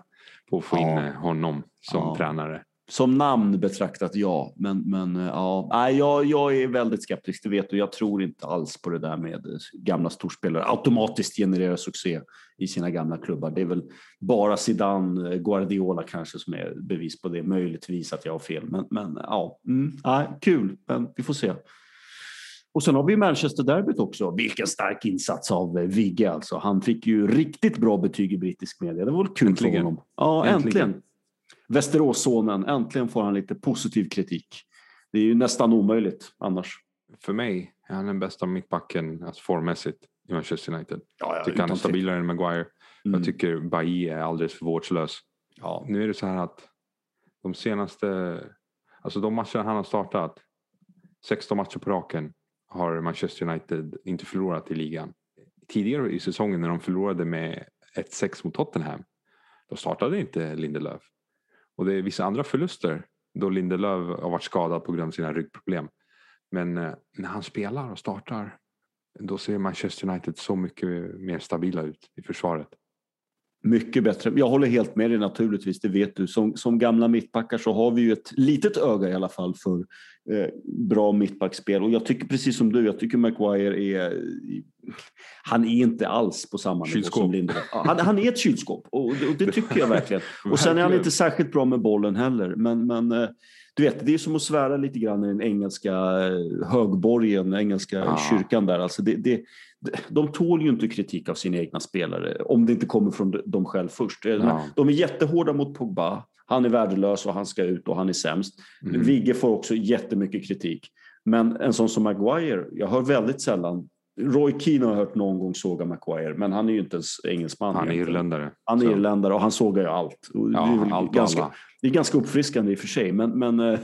S3: på att få ja. in eh, honom som ja. tränare.
S2: Som namn betraktat, ja. Men, men eh, ja, Nej, jag, jag är väldigt skeptisk, det vet du. Jag tror inte alls på det där med gamla storspelare automatiskt genererar succé i sina gamla klubbar. Det är väl bara Zidane, eh, Guardiola kanske som är bevis på det. Möjligtvis att jag har fel, men, men ja, mm, nej, kul. Men vi får se. Och sen har vi Manchester-derbyt också. Vilken stark insats av eh, Vigge alltså. Han fick ju riktigt bra betyg i brittisk media. Det var väl kul äntligen. för honom. Ja, äntligen. äntligen. Västeråssonen, äntligen får han lite positiv kritik. Det är ju nästan omöjligt annars.
S3: För mig är han den bästa mittbacken alltså formmässigt i Manchester United. Ja, ja, tycker han är stabilare än Maguire. Mm. Jag tycker Bailly är alldeles för vårdslös. Ja. Nu är det så här att de senaste, alltså de matcher han har startat, 16 matcher på raken har Manchester United inte förlorat i ligan. Tidigare i säsongen när de förlorade med 1-6 mot Tottenham då startade inte Lindelöf. Och det är vissa andra förluster då Lindelöf har varit skadad på grund av sina ryggproblem. Men eh, när han spelar och startar då ser Manchester United så mycket mer stabila ut i försvaret.
S2: Mycket bättre. Jag håller helt med dig naturligtvis, det vet du. Som, som gamla mittbackar så har vi ju ett litet öga i alla fall för eh, bra mittbackspel. Och jag tycker precis som du, jag tycker Maguire är... Han är inte alls på samma nivå som Lindelöf. Han, han är ett kylskåp och, och det tycker jag verkligen. Och sen är han inte särskilt bra med bollen heller. Men, men eh, du vet, det är som att svära lite grann i den engelska eh, högborgen, den engelska ja. kyrkan där. Alltså det, det, de tål ju inte kritik av sina egna spelare om det inte kommer från dem själv först. Ja. De är jättehårda mot Pogba. Han är värdelös och han ska ut och han är sämst. Mm. Vigge får också jättemycket kritik. Men en sån som Maguire, jag hör väldigt sällan Roy Keane har jag hört någon gång såga Maguire, men han är ju inte ens engelsman.
S3: Han är egentligen. irländare.
S2: Han är så. irländare och han sågar ju allt. Ja, det, är allt ganska, det är ganska uppfriskande i och för sig, men, men, eh,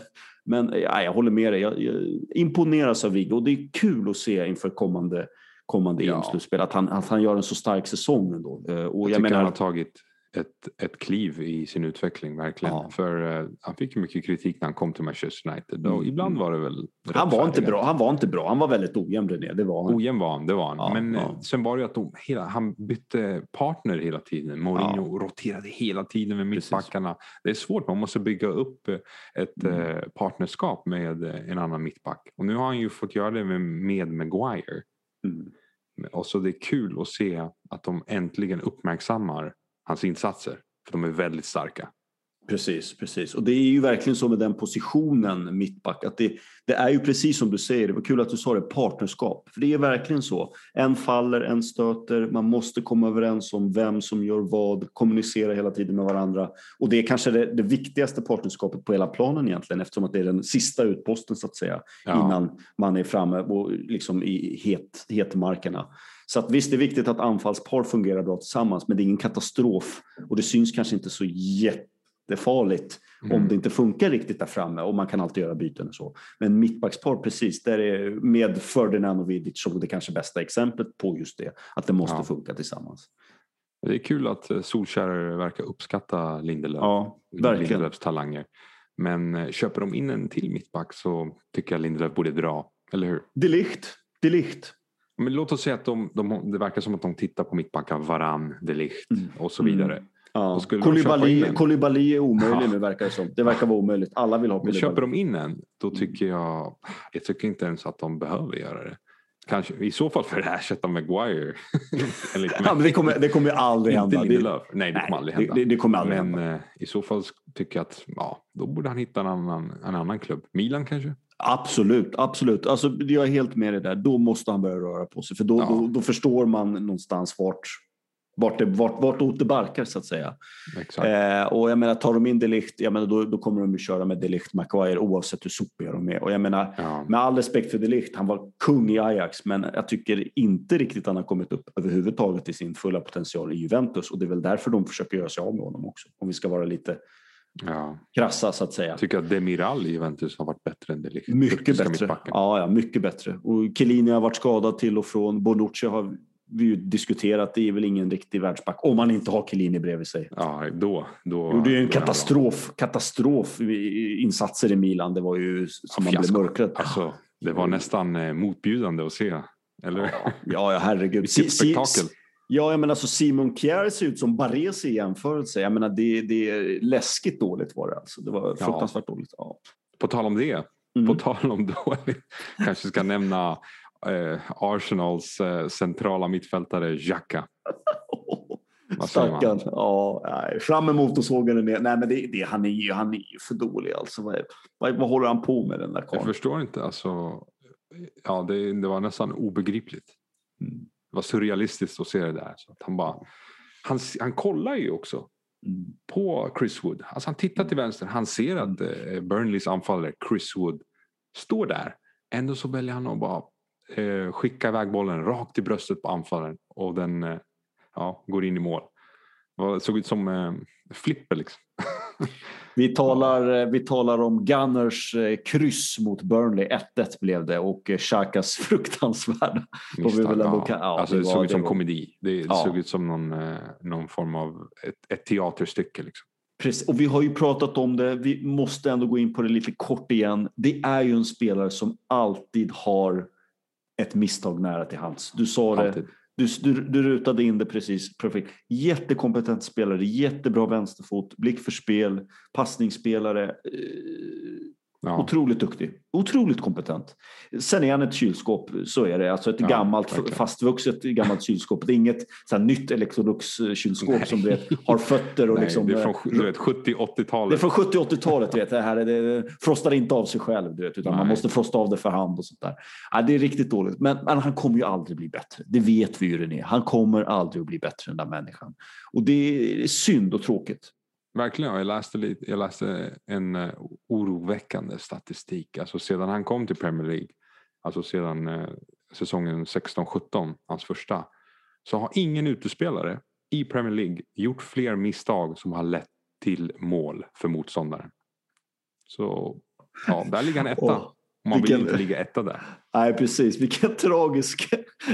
S2: men ja, jag håller med dig. Jag, jag imponeras av Viggo och det är kul att se inför kommande kommande ja. EM-slutspel. Att han, att han gör en så stark säsong ändå.
S3: Eh, och jag, jag tycker menar, han har tagit ett, ett kliv i sin utveckling verkligen. Ja. För uh, han fick mycket kritik när han kom till Manchester United och mm. ibland var det väl
S2: han var inte bra. Han var inte bra. Han var väldigt ojämn René. Det var han.
S3: Ojämn var han, det var han. Ja, Men ja. Eh, sen var det ju att de, hela, han bytte partner hela tiden. Mourinho roterade hela tiden med mittbackarna. Det är svårt, man måste bygga upp ett mm. partnerskap med en annan mittback. Och nu har han ju fått göra det med, med Maguire. Och så det är kul att se att de äntligen uppmärksammar hans insatser. För de är väldigt starka.
S2: Precis, precis. Och det är ju verkligen så med den positionen mittback att det, det är ju precis som du säger, det var kul att du sa det, partnerskap. För det är verkligen så. En faller, en stöter, man måste komma överens om vem som gör vad, kommunicera hela tiden med varandra. Och det är kanske det, det viktigaste partnerskapet på hela planen egentligen eftersom att det är den sista utposten så att säga ja. innan man är framme och liksom i het, hetmarkerna. Så att visst, det är viktigt att anfallspar fungerar bra tillsammans, men det är ingen katastrof och det syns kanske inte så jättefarligt mm. om det inte funkar riktigt där framme och man kan alltid göra byten och så. Men mittbackspar, precis, där är med Ferdinand och Vidic som det kanske bästa exemplet på just det, att det måste ja. funka tillsammans.
S3: Det är kul att eh, Solskär verkar uppskatta Lindelöf,
S2: ja,
S3: Lindelöfs talanger. Men eh, köper de in en till mittback så tycker jag Lindelöf borde dra, eller hur?
S2: Delicht, Delicht.
S3: Men låt oss säga att de, de, det verkar som att de tittar på mittbackar, Varann, de Ligt mm. och så vidare. Mm.
S2: Ja. Kolibali, är omöjlig ja. nu verkar det som. Det verkar vara omöjligt. Alla vill ha
S3: Kolibali. Men köper de in en, då mm. tycker jag, jag tycker inte ens att de behöver göra det. Kanske, I så fall för att ersätta Maguire.
S2: ja, det, kommer, det kommer aldrig hända.
S3: Det, nej, det kommer aldrig hända.
S2: Det, det kommer aldrig
S3: men
S2: hända.
S3: Eh, i så fall tycker jag att ja, då borde han hitta en annan, en annan klubb. Milan kanske?
S2: Absolut, absolut. Alltså, jag är helt med dig där. Då måste han börja röra på sig för då, ja. då, då, förstår man någonstans vart, vart, det, vart, vart det barkar så att säga. Eh, och jag menar, tar de in Delicht, jag menar, då, då kommer de att köra med Delicht Maguire oavsett hur sopiga de är. Och jag menar, ja. med all respekt för Delicht, han var kung i Ajax, men jag tycker inte riktigt han har kommit upp överhuvudtaget i sin fulla potential i Juventus och det är väl därför de försöker göra sig av med honom också. Om vi ska vara lite ja. krassa så att säga. Jag
S3: tycker att Demiral i Juventus har varit bättre än Delicht.
S2: Mycket bättre. Ja, ja, mycket bättre. Och Chiellini har varit skadad till och från. Bonucci har vi ju diskuterat, det är väl ingen riktig världsback om man inte har Chiellini bredvid sig.
S3: Ja, då. då
S2: Gjorde ju en katastrof, katastrof insatser i Milan. Det var ju som ja, man blev mörkrädd.
S3: Alltså, det var nästan eh, motbjudande att se. Eller?
S2: Ja, ja herregud. Vilket spektakel. Ja, jag menar så Simon Kjär ser ut som Baresi i jämförelse. Jag menar det, det är läskigt dåligt var det alltså. Det var fruktansvärt ja. dåligt. Ja.
S3: På tal om det, mm. på tal om dåligt, kanske ska nämna eh, Arsenals eh, centrala mittfältare Xhaka.
S2: Stackarn. Ja, nej. Fram med motorsågen ner. Nej, men det, det, han, är ju, han är ju för dålig alltså. Vad, vad, vad håller han på med den där karln?
S3: Jag förstår inte. Alltså, ja, det, det var nästan obegripligt. Mm. Det var surrealistiskt att se det där. Så att han, bara, han, han kollar ju också mm. på Chris Wood. Alltså han tittar till vänster. Han ser att eh, Burnleys anfallare Chris Wood står där. Ändå så väljer han att bara eh, skicka iväg bollen rakt i bröstet på anfallaren och den eh, ja, går in i mål. Det såg ut som eh, flipper liksom.
S2: Vi talar, vi talar om Gunners eh, kryss mot Burnley. 1-1 blev det och Xhakas fruktansvärda. kan-
S3: ja.
S2: ja,
S3: alltså,
S2: det
S3: det såg ut
S2: det
S3: som
S2: var-
S3: komedi. Det
S2: Ja.
S3: såg ut som någon, eh, någon form av ett, ett teaterstycke. Liksom.
S2: Precis. Och vi har ju pratat om det. Vi måste ändå gå in på det lite kort igen. Det är ju en spelare som alltid har ett misstag nära till hands. Du sa det.
S3: Alltid.
S2: Du, du, du rutade in det precis perfekt. Jättekompetent spelare, jättebra vänsterfot, blick för spel, passningsspelare. Eh,
S3: Ja.
S2: Otroligt duktig, otroligt kompetent. Sen är han ett kylskåp, så är det. Alltså ett
S3: Ja,
S2: gammalt
S3: verkligen.
S2: fastvuxet gammalt kylskåp. Det är inget så här, nytt Electrolux-kylskåp
S3: Nej.
S2: som vet, har fötter och
S3: Nej,
S2: liksom...
S3: det är
S2: eh,
S3: från du vet,
S2: det är
S3: 70-80-talet.
S2: från 70-80-talet, du vet. Det här det frostar inte av sig själv, du vet, utan man
S3: Nej.
S2: måste frosta av det för hand och sånt där. Ja, det är riktigt dåligt, men, men han kommer ju aldrig bli bättre. Det vet vi ju René. Han kommer aldrig att bli bättre än den där människan. Och det är synd och tråkigt.
S3: Verkligen. Jag läste, lite, jag läste en uh, oroväckande statistik. Alltså sedan han kom till Premier League, alltså sedan eh, säsongen 16-17, hans första, så har ingen utespelare i Premier League gjort fler misstag som har lett till mål för motståndaren. Så ja, där ligger han etta. Och man vill
S2: vilken-
S3: inte ligga etta där.
S2: Nej, precis. Vilken tragisk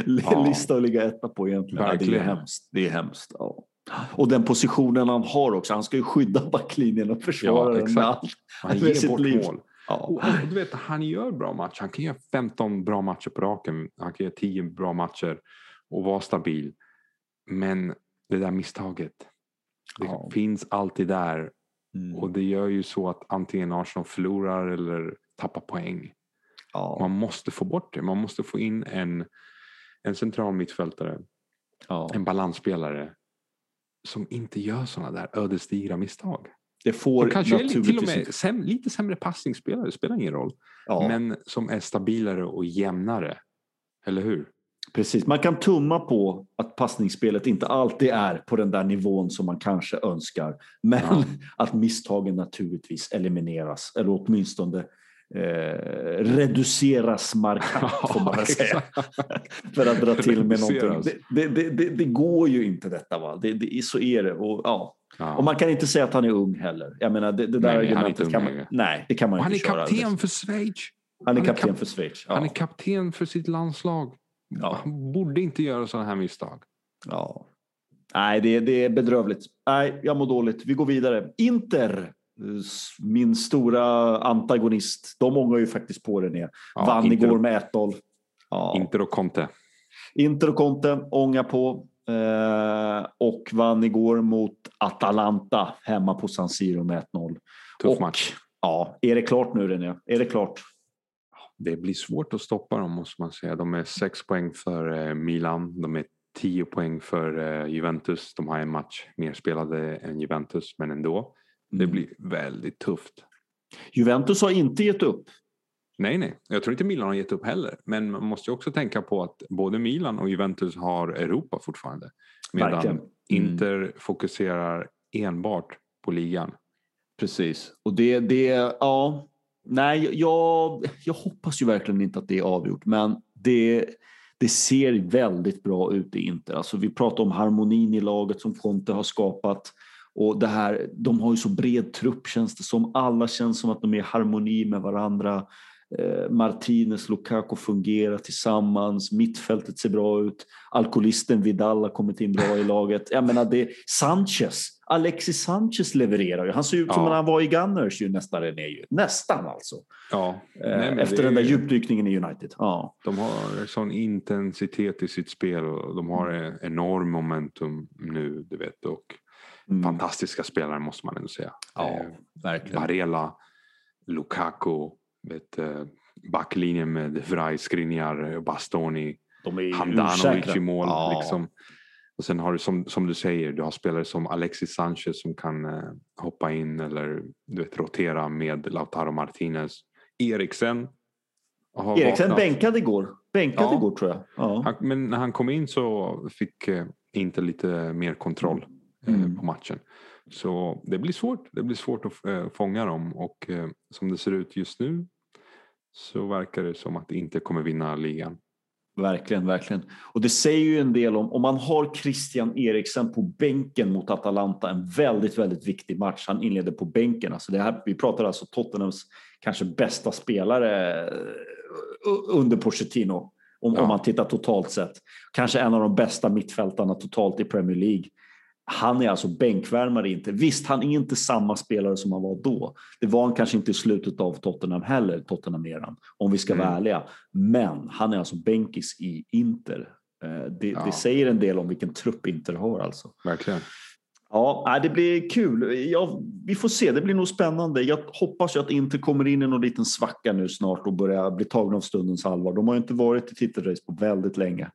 S3: Ja.
S2: lista att ligga etta på egentligen. Ja, det är
S3: Verkligen.
S2: hemskt. Det är hemskt. Ja. Och den positionen han har också. Han ska ju skydda backlinjen och försvara
S3: Ja,
S2: den med allt.
S3: Han
S2: med
S3: ger bort
S2: liv.
S3: mål.
S2: Ja.
S3: Och, och du vet, han gör bra matcher. Han kan göra 15 bra matcher på raken. Han kan göra 10 bra matcher och vara stabil. Men det där misstaget. Det
S2: Ja.
S3: finns alltid där.
S2: Mm.
S3: Och det gör ju så att antingen Arsenal förlorar eller tappar poäng.
S2: Ja.
S3: Man måste få bort det. Man måste få in en, en central mittfältare. En balansspelare. Som inte gör sådana där ödesdigra misstag.
S2: Det får
S3: Och kanske till och med säm, lite sämre passningsspelare. Spelar ingen roll.
S2: Ja.
S3: Men som är stabilare och jämnare. Eller hur?
S2: Precis, man kan tumma på att passningsspelet inte alltid är på den där nivån som man kanske önskar. Men
S3: Ja.
S2: att misstagen naturligtvis elimineras eller åtminstone eh, reduceras markant får man säga. För att dra till med någonting. Det, det, det, det går ju inte detta. Va? Det, så är det. Och, ja.
S3: Ja.
S2: och man kan inte säga att han är ung heller. Jag menar, det, där
S3: Nej,
S2: argumentet
S3: inte
S2: kan man,
S3: längre.
S2: nej, det kan man
S3: Och han är
S2: inte köra.
S3: kapten för Schweiz.
S2: Han är kapten
S3: kap-
S2: för Schweiz.
S3: Han är
S2: Ja.
S3: kapten för sitt landslag.
S2: Ja.
S3: Han borde inte göra sådana här misstag.
S2: Ja. Nej, det, det är bedrövligt. Nej, jag mår dåligt. Vi går vidare. Inter, min stora antagonist. De ångar ju faktiskt på det ner.
S3: Ja,
S2: Vann
S3: Inter-
S2: igår med 1-0. Ja.
S3: Inter och Conte.
S2: Inter och Conte ångar på. Eh, och vann igår mot Atalanta hemma på San Siro med 1-0.
S3: Tuff
S2: och,
S3: match.
S2: Ja, är det klart nu René? Är det klart?
S3: Det blir svårt att stoppa dem måste man säga. De är sex poäng för eh, Milan. De är tio poäng för eh, Juventus. De har en match mer spelade än Juventus men ändå. Det
S2: Mm.
S3: blir väldigt tufft.
S2: Juventus har inte gett upp.
S3: Nej, nej. Jag tror inte Milan har gett upp heller. Men man måste ju också tänka på att både Milan och Juventus har Europa fortfarande. Medan
S2: Verkligen. Mm.
S3: Inter fokuserar enbart på ligan.
S2: Precis. Och det, det, ja. Nej, jag, jag hoppas ju verkligen inte att det är avgjort, men det, det ser väldigt bra ut i Inter. Alltså vi pratar om harmonin i laget som Conte har skapat. Och det här, de har ju så bred trupp känns det som. Alla känns som att de är i harmoni med varandra. Eh, Martinez, Lukaku fungerar tillsammans. Mittfältet ser bra ut. Alkoholisten Vidal har kommit in bra i laget. Jag menar, det, Sanchez, Alexis Sanchez levererar ju. Han ser ut som
S3: Ja.
S2: när han var i Gunners ju nästan René. Ju. Nästan alltså.
S3: Ja,
S2: Eh,
S3: nej,
S2: Efter den där
S3: är-
S2: djupdykningen i United. Ja.
S3: De har sån intensitet i sitt spel och de har en enorm momentum nu, du vet. Och
S2: Mm.
S3: fantastiska spelare måste man ändå säga.
S2: Ja,
S3: Eh,
S2: verkligen.
S3: Barella, Lukaku, vet, eh, backlinjen med De Vrij, Skriniar, Bastoni, Handanovic i mål.
S2: Ja.
S3: Liksom. Och sen har du som, som du säger, du har spelare som Alexis Sanchez som kan eh, hoppa in eller du vet, rotera med Lautaro Martinez. Eriksen.
S2: Eriksen
S3: vaknat.
S2: bänkade igår. Bänkade
S3: Ja.
S2: igår tror jag. Ja.
S3: Han, men när han kom in så fick eh, inte lite mer kontroll
S2: Mm.
S3: på matchen. Så det blir svårt. Det blir svårt att eh, fånga dem och eh, som det ser ut just nu så verkar det som att inte kommer vinna ligan.
S2: Verkligen, verkligen. Och det säger ju en del om, om man har Christian Eriksen på bänken mot Atalanta, en väldigt, väldigt viktig match. Han inleder på bänken. Alltså det här, vi pratar alltså Tottenhams kanske bästa spelare eh, under Pochettino. Om, ja. om man tittar totalt sett. Kanske en av de bästa mittfältarna totalt i Premier League. Han är alltså bänkvärmare inte. Visst, han är inte samma spelare som han var då. Det var han kanske inte i slutet av Tottenham heller, Tottenham-eran, om vi ska mm. vara ärliga. Men han är alltså bänkis i Inter. Eh, det, ja. det, säger en del om vilken trupp Inter har alltså.
S3: Verkligen.
S2: Ja, det blir kul. Ja, vi får se, det blir nog spännande. Jag hoppas ju att Inter kommer in i någon liten svacka nu snart och börjar bli tagna av stundens allvar. De har ju inte varit i titelrace på väldigt länge.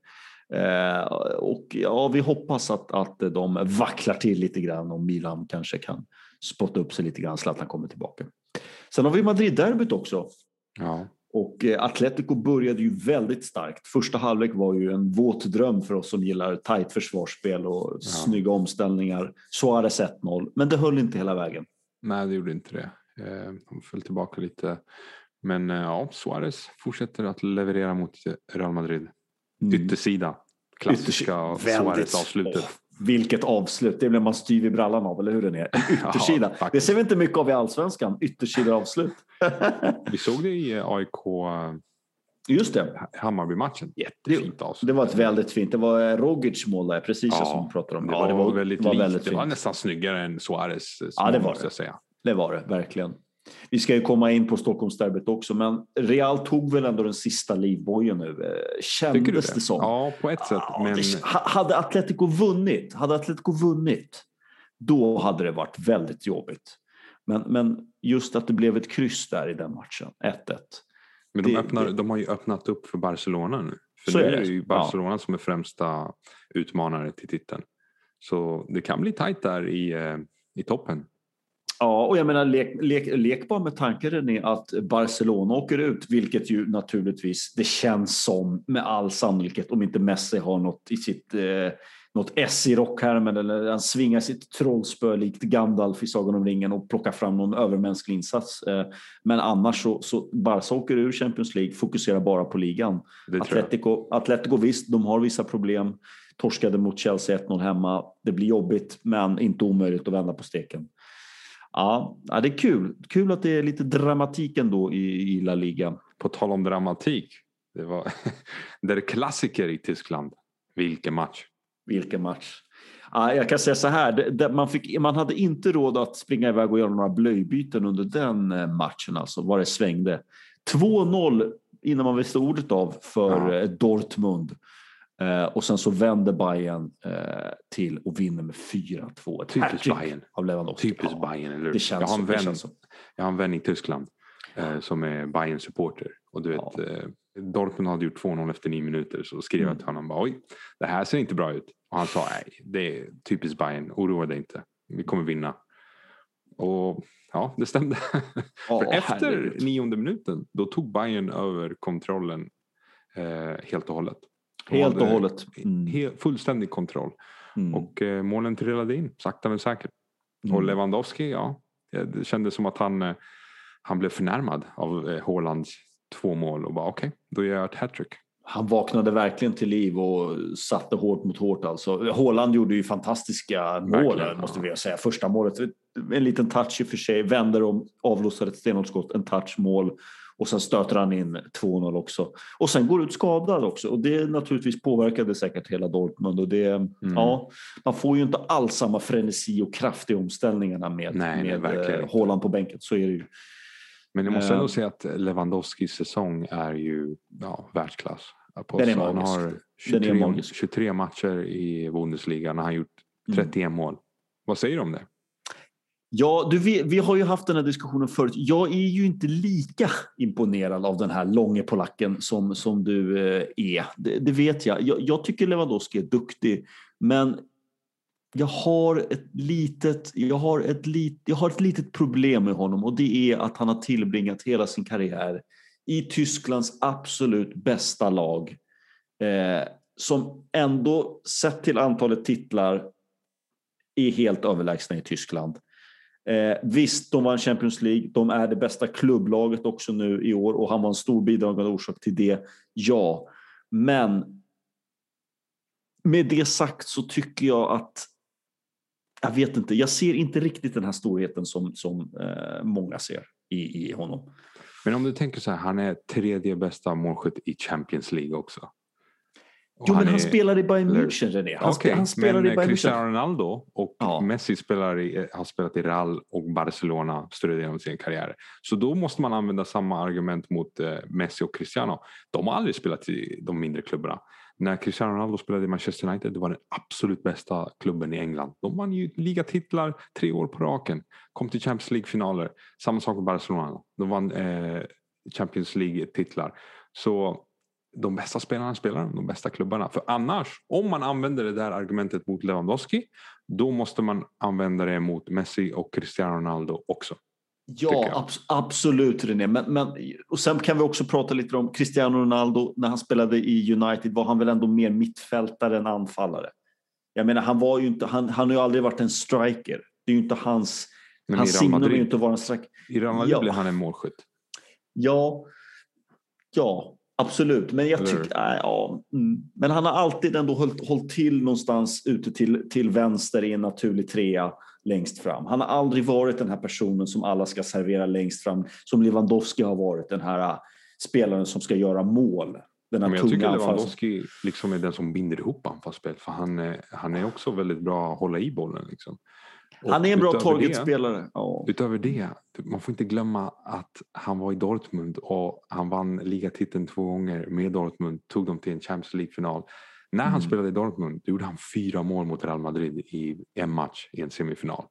S2: Eh, och ja, vi hoppas att, att de vacklar till lite grann och Milan kanske kan spotta upp sig lite grann så att han kommer tillbaka. Sen har vi Madrid-derbyt också.
S3: Ja.
S2: Och eh, Atletico började ju väldigt starkt. Första halvlek var ju en våt dröm för oss som gillar tajt försvarsspel och ja. snygga omställningar. Suarez 1-0, men det höll inte hela vägen.
S3: Nej, det gjorde inte det. Eh, de föll tillbaka lite. Men ja, Suarez fortsätter att leverera mot Real Madrid. Mm. Yttersida. Klassiska Suarez-avslutet. Oh,
S2: vilket avslut! Det blir man styv i brallan av, eller hur den är? Yttersida. Ja, det ser vi inte mycket av i allsvenskan. Yttersida avslut.
S3: vi såg det i eh, AIK
S2: eh, Just det.
S3: Hammarby-matchen. Jättefint avslut.
S2: Det var ett väldigt fint. Det var eh, Rogic mål där, precis ja, som vi pratade om.
S3: Det var, det var väldigt, var väldigt Det var nästan snyggare än Suarez.
S2: Ja, det var det. Säga. Det var det, verkligen. Vi ska ju komma in på Stockholmsderbyt också, men Real tog väl ändå den sista livbojen nu, eh, kändes det? det som.
S3: Ja, på ett sätt. Men... det,
S2: hade Atletico vunnit, hade Atletico vunnit, då hade det varit väldigt jobbigt. Men, men just att det blev ett kryss där i den matchen, 1-1.
S3: Men de, öppnar, de har ju öppnat upp för Barcelona nu. För så nu är det, är det ju Barcelona ja. som är främsta utmanare till titeln. Så det kan bli tajt där i, eh, i toppen.
S2: Ja, och jag menar lek, lek, lek bara med tanken är att Barcelona åker ut, vilket ju naturligtvis det känns som med all sannolikhet om inte Messi har något i sitt eh, något S i rockhärmen eller han svingar sitt trollspö likt Gandalf i Sagan om ringen och plockar fram någon övermänsklig insats. Eh, men annars så, så Barca åker ur Champions League, fokuserar bara på ligan. Atletico, Atletico visst, de har vissa problem. Torskade mot Chelsea 1-0 hemma. Det blir jobbigt, men inte omöjligt att vända på steken. Ja, det är kul. Kul att det är lite dramatik ändå i, i La Liga.
S3: På tal om dramatik. Det var där klassiker i Tyskland. Vilken match.
S2: Vilken match. Ja, jag kan säga så här, man, fick, man hade inte råd att springa iväg och göra några blöjbyten under den eh, matchen, alltså vad det svängde. 2-0 innan man visste ordet av för ja. Eh, Dortmund. Eh, och sen så vänder Bayern eh, till och vinner med 4-2.
S3: Typiskt Bayern. Av Lewandowski. Typiskt ja, Bayern, eller
S2: Det känns
S3: jag, har en
S2: vän,
S3: så, jag har en vän i Tyskland eh, som är bayern supporter Och du vet, ja. Eh, Dortmund hade gjort 2-0 efter nio minuter så skrev jag mm. till honom bara, oj, det här ser inte bra ut. Och han sa, nej, det är typiskt Bayern, oroa dig inte, vi kommer vinna. Och ja, det stämde. Oh, För efter nionde minuten, då tog Bayern över kontrollen eh, helt och hållet.
S2: Helt och hållet.
S3: Mm. Fullständig kontroll. Mm. Och eh, målen trillade in sakta men säkert. Mm. Och Lewandowski, ja, det kändes som att han, eh, han blev förnärmad av eh, Haalands två mål och bara okej, okay, då gör jag ett hattrick.
S2: Han vaknade verkligen till liv och satte hårt mot hårt. Alltså. Haaland gjorde ju fantastiska mål, måste vi säga. Första målet, en liten touch i och för sig, vänder om, avlossar ett stenhårt en touch, mål och sen stöter han in 2-0 också. Och sen går ut skadad också och det naturligtvis påverkade säkert hela Dortmund. Och det, mm. ja, man får ju inte alls samma frenesi och kraft i omställningarna med, nej, med Håland eh, på bänken. Så är det ju.
S3: Men jag måste ändå uh, säga att Lewandowskis säsong är ju ja, världsklass.
S2: Den är. Han har
S3: 23, 23 matcher i Bundesliga när han gjort 31 mm. mål. Vad säger du om det?
S2: Ja, du, vi, vi har ju haft den här diskussionen förut. Jag är ju inte lika imponerad av den här långe polacken som, som du eh, är. Det, det, vet jag. jag. jag. tycker Lewandowski är duktig, men jag har ett litet, jag har ett, lit, jag har ett litet problem med honom och det är att han har tillbringat hela sin karriär i Tysklands absolut bästa lag. Eh, som ändå sett till antalet titlar är helt överlägsna i Tyskland. Eh, visst, de vann Champions League. De är det bästa klubblaget också nu i år och han var en stor bidragande orsak till det. Ja, Men med det sagt så tycker jag att jag vet inte, jag ser inte riktigt den här storheten som, som eh, många ser i, i honom.
S3: Men om du tänker så här, han är tredje bästa målskytt i Champions League också.
S2: Jo, men han
S3: är-
S2: spelar i Bayern München, René. Han, spe, han spelar
S3: men
S2: i
S3: eh,
S2: Bayern München.
S3: Cristiano Ronaldo och
S2: Ja.
S3: Messi spelar i, har spelat i Real och Barcelona större genom sin karriär. Så då måste man använda samma argument mot eh, Messi och Cristiano. De har aldrig spelat i de mindre klubbarna. När Cristiano Ronaldo spelade i Manchester United, det var den absolut bästa klubben i England. De vann ju ligatitlar tre år på raken. Kom till Champions League-finaler. Samma sak med Barcelona. De vann eh, Champions League-titlar. Så de bästa spelarna spelar de bästa klubbarna. För annars, om man använder det där argumentet mot Lewandowski, då måste man använda det mot Messi och Cristiano Ronaldo också.
S2: Ja, abs- absolut René. Men, men, och sen kan vi också prata lite om Cristiano Ronaldo. När han spelade i United var han väl ändå mer mittfältare än anfallare. Jag menar, han, var ju inte, han, han har ju aldrig varit en striker. Det är ju inte hans,
S3: Men
S2: hans signum är ju inte att vara en striker.
S3: i Real Madrid
S2: Ja.
S3: blev han en målskytt.
S2: Ja, ja absolut. Men jag tycker, nej, ja, mm. Men han har alltid ändå hållit, hållit till någonstans ute till, till vänster i en naturlig trea längst fram. Han har aldrig varit den här personen som alla ska servera längst fram, som Lewandowski har varit, den här äh, spelaren som ska göra mål. Den här
S3: Men jag tycker
S2: tunga anfallaren.
S3: Lewandowski liksom är den som binder ihop anfallsspel. För han är, han är också väldigt bra att hålla i bollen. Liksom.
S2: Han är en bra targetspelare. Ja.
S3: Utöver det, man får inte glömma att han var i Dortmund och han vann ligatiteln två gånger med Dortmund, tog dem till en Champions League-final. När han
S2: Mm.
S3: spelade i Dortmund gjorde han fyra mål mot Real Madrid i en match i en semifinal.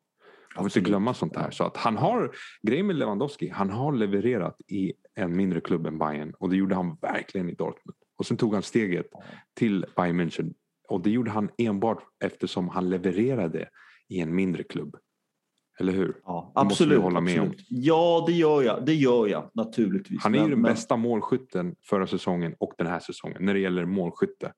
S3: Man får inte glömma sånt här. Så att han har, grejen med Lewandowski, han har levererat i en mindre klubb än Bayern och det gjorde han verkligen i Dortmund. Och sen tog han steget till Bayern München och det gjorde han enbart eftersom han levererade i en mindre klubb. Eller hur?
S2: Ja,
S3: Det måste
S2: absolut.
S3: hålla med om.
S2: absolut. Ja, det gör jag. Det gör jag naturligtvis.
S3: Han är ju
S2: Men-
S3: den
S2: men-
S3: bästa målskytten förra säsongen och den här säsongen när det gäller målskytte.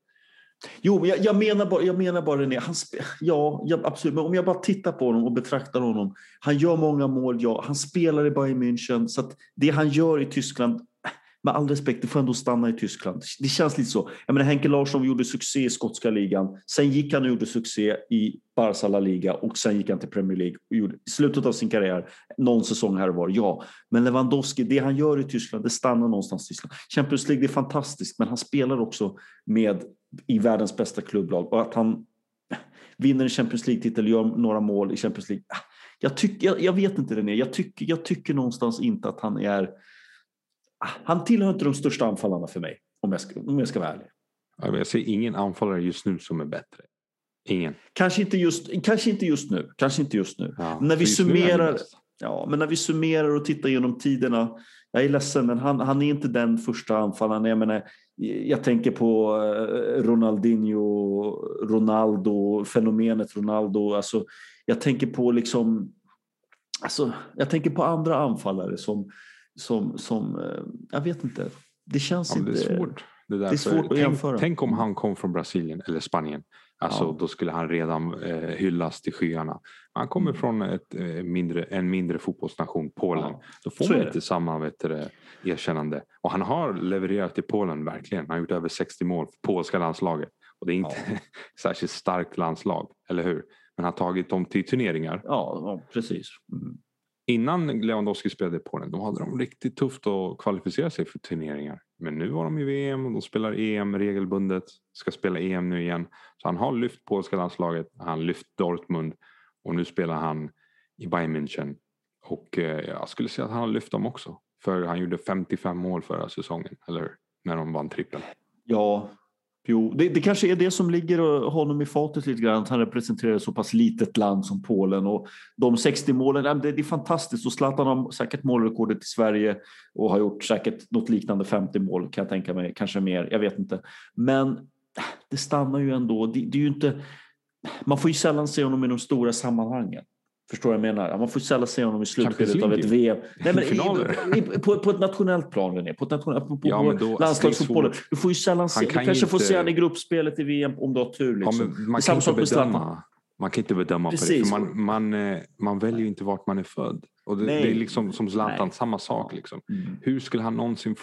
S2: Jo, men jag, jag menar bara, jag menar bara René, han ja, ja, absolut. Men om jag bara tittar på honom och betraktar honom. Han gör många mål, ja. Han spelar i Bayern München. Så att det han gör i Tyskland, med all respekt, du får ändå stanna i Tyskland. Det känns lite så. Jag menar, Henke Larsson gjorde succé i skotska ligan. Sen gick han och gjorde succé i Barca La Liga och sen gick han till Premier League och gjorde i slutet av sin karriär någon säsong här och var. Ja, men Lewandowski, det han gör i Tyskland, det stannar någonstans i Tyskland. Champions League, det är fantastiskt, men han spelar också med i världens bästa klubblag och att han vinner en Champions League-titel, gör några mål i Champions League. Ah, jag, tycker, jag, jag vet inte René, jag tycker, jag tycker någonstans inte att han är... Han tillhör inte de största anfallarna för mig, om jag ska, om jag ska vara ärlig.
S3: Jag ser ingen anfallare just nu som är bättre. Ingen.
S2: Kanske inte just, kanske inte just nu. Kanske inte just nu.
S3: Ja,
S2: När vi summerar-. Ja, men när vi summerar och tittar genom tiderna. Jag är ledsen, men han, han är inte den första anfallaren. Jag, menar, jag tänker på eh, Ronaldinho, Ronaldo, fenomenet Ronaldo. Alltså, jag tänker på liksom... Alltså, jag tänker på andra anfallare som... som, som eh, jag vet inte. Det känns
S3: Ja,
S2: inte...
S3: det är svårt. Det,
S2: det är
S3: för
S2: svårt att
S3: tänk,
S2: jämföra.
S3: tänk om han kom från Brasilien eller Spanien. Alltså,
S2: Ja.
S3: Då skulle han redan eh, hyllas till skyarna. Han kommer
S2: Mm.
S3: från ett, eh, mindre, en mindre fotbollsnation, Polen.
S2: Ja,
S3: Då får
S2: så
S3: man inte samma vet du, erkännande. Och han har levererat i Polen, verkligen. Han har gjort över 60 mål för polska landslaget. Och det är inte särskilt starkt landslag, eller hur? Men han har tagit dem till turneringar.
S2: Ja, ja precis. Mm.
S3: Innan Lewandowski spelade i Polen, då hade de riktigt tufft att kvalificera sig för turneringar. Men nu var de i VM och de spelar EM regelbundet. Ska spela EM nu igen. Så han har lyft polska landslaget, han har lyft Dortmund och nu spelar han i Bayern München. Och eh, jag skulle säga att han har lyft dem också. För han gjorde 55 mål förra säsongen, eller? När de vann trippeln.
S2: Ja, jo, det, det kanske är det som ligger honom i fatet lite grann. Att han representerar ett så pass litet land som Polen och de 60 målen, det, det är fantastiskt. Och Zlatan har säkert målrekordet i Sverige och har gjort säkert något liknande 50 mål kan jag tänka mig, kanske mer, jag vet inte. Men det stannar ju ändå. Det, det är ju inte. Man får ju sällan se honom i de stora sammanhangen. Förstår vad jag menar? Man får sällan se honom i slutskedet av ett VM. Nej, men i, i, på, på ett nationellt plan, René. På, ett nationellt, på, på,
S3: Ja,
S2: på landslagsfotbollen. Du får ju sällan se. Du
S3: kan
S2: kanske
S3: ju
S2: får se
S3: inte-
S2: honom i gruppspelet i VM om du har tur.
S3: Ja,
S2: Liksom. är
S3: man, kan inte bedöma, man kan inte bedöma på det.
S2: Precis.
S3: För man, man, eh, man väljer ju inte vart man är född. Och det, det är liksom som Zlatan,
S2: Nej.
S3: samma sak. Liksom.
S2: Mm.
S3: Hur skulle han någonsin...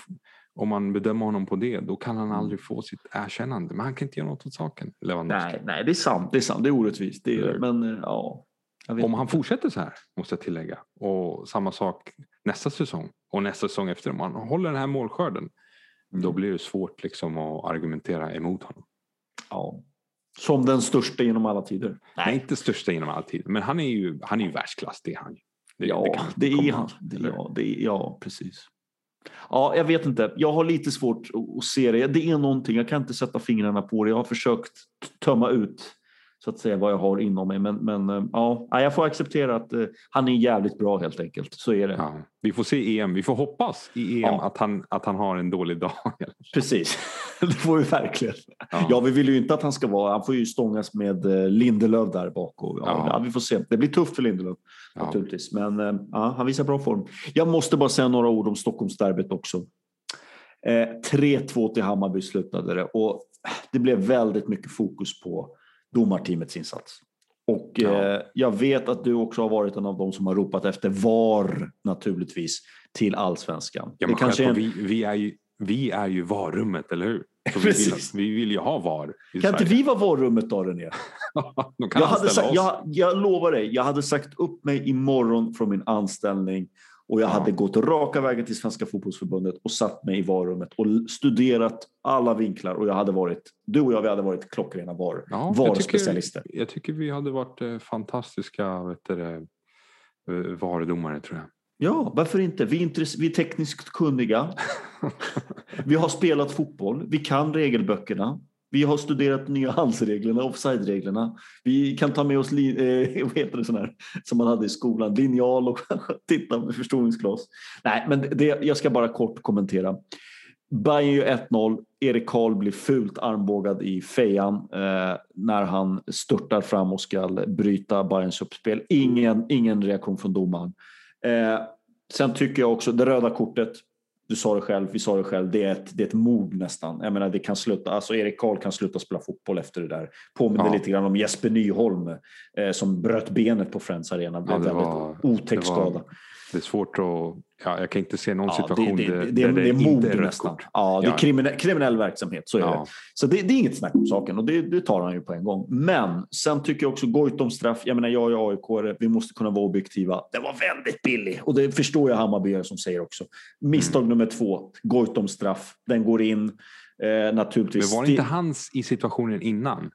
S3: om man bedömer honom på det, då kan han
S2: Mm.
S3: aldrig få sitt erkännande. Men han kan inte göra något åt saken, Lewandowski.
S2: Nej, nej, det är sant. Det är sant. Det är orättvist. Det är, men eh, ja.
S3: Om han fortsätter så här, måste jag tillägga, och samma sak nästa säsong och nästa säsong efter, om han håller den här målskörden,
S2: Mm.
S3: då blir det svårt liksom att argumentera emot honom.
S2: Ja. Som den största genom alla tider.
S3: Nej, inte största genom all tid, men han är ju, han är ju världsklass, det är han. Det,
S2: ja,
S3: det
S2: det, är han. Det, ja, det är, ja, precis. Ja, jag vet inte. Jag har lite svårt att- se det. Det är någonting. Jag kan inte sätta fingrarna på det. Jag har försökt tömma ut så att säga vad jag har inom mig. Men, men eh, ja, jag får acceptera att eh, han är jävligt bra helt enkelt. Så är det.
S3: Ja, vi får se EM. Vi får hoppas i EM
S2: Ja.
S3: att, han, att han har en dålig dag.
S2: Precis. det får vi verkligen.
S3: Ja.
S2: Ja, vi vill ju inte att han ska vara... Han får ju stångas med eh, Lindelöf där bak. Och, ja, vi får se. Det blir tufft för Lindelöf naturligtvis. Men ja, han visar bra form. Jag måste bara säga några ord om Stockholmsderbyt också. Eh, 3-2 till Hammarby slutade det och det blev väldigt mycket fokus på domarteamets insats. Och
S3: Ja.
S2: eh, jag vet att du också har varit en av dem som har ropat efter VAR naturligtvis till allsvenskan.
S3: Ja,
S2: det kanske är en,
S3: vi, vi, är ju, vi är ju VAR-rummet, eller hur? Så vi, vill, vi vill ju ha VAR
S2: kan inte
S3: Sverige.
S2: vi vara VAR-rummet då René?
S3: De
S2: Jag, hade sagt, jag, jag lovar dig, jag hade sagt upp mig imorgon från min anställning och jag
S3: Ja.
S2: hade gått raka vägen till Svenska fotbollsförbundet och satt mig i varummet och studerat alla vinklar och jag hade varit, du och jag, vi hade varit klockrena VAR,
S3: Ja, jag tycker-
S2: VAR-specialister.
S3: Jag tycker vi hade varit eh, fantastiska vet du, det, eh, VAR-domare, tror jag.
S2: Ja, varför inte? Vi är, vi är tekniskt kunniga. vi har spelat fotboll. Vi kan regelböckerna. Vi har studerat nya handsreglerna, offside-reglerna. Vi kan ta med oss li- eh, vad heter det, sån här, som man hade i skolan, linjal och titta med förstoringsglas. Nej, men det, jag ska bara kort kommentera. Bayern gör 1-0. Erik Karl blir fult armbågad i fejan eh, när han störtar fram och ska bryta Bayerns uppspel. Ingen, ingen reaktion från domaren. Eh, sen tycker jag också, det röda kortet, du sa det själv, vi sa det själv, det är ett, det är ett mord nästan. Jag menar, det kan sluta, alltså Erik Karl kan sluta spela fotboll efter det där. Påminner
S3: Ja.
S2: lite grann om Jesper Nyholm eh, som bröt benet på Friends Arena. Blev
S3: Ja, det
S2: väldigt
S3: var-
S2: otäck skada.
S3: Det är svårt att... Ja, jag kan inte se någon
S2: Ja,
S3: situation
S2: det, det,
S3: där,
S2: det, det,
S3: där
S2: det är
S3: inte
S2: mord
S3: rött
S2: nästan.
S3: kort.
S2: Ja, det är kriminell, kriminell verksamhet, så är det. Så det, det är inget snack om saken och det, det tar han ju på en gång. Men sen tycker jag också Goitom straff. Jag menar, jag är aik vi måste kunna vara objektiva. Den var väldigt billig och det förstår jag Hammarbyare som säger också. Misstag
S3: Mm.
S2: nummer två, Goitom straff. Den går in. Eh,
S3: men
S2: naturligtvis.
S3: var det inte hans i situationen innan?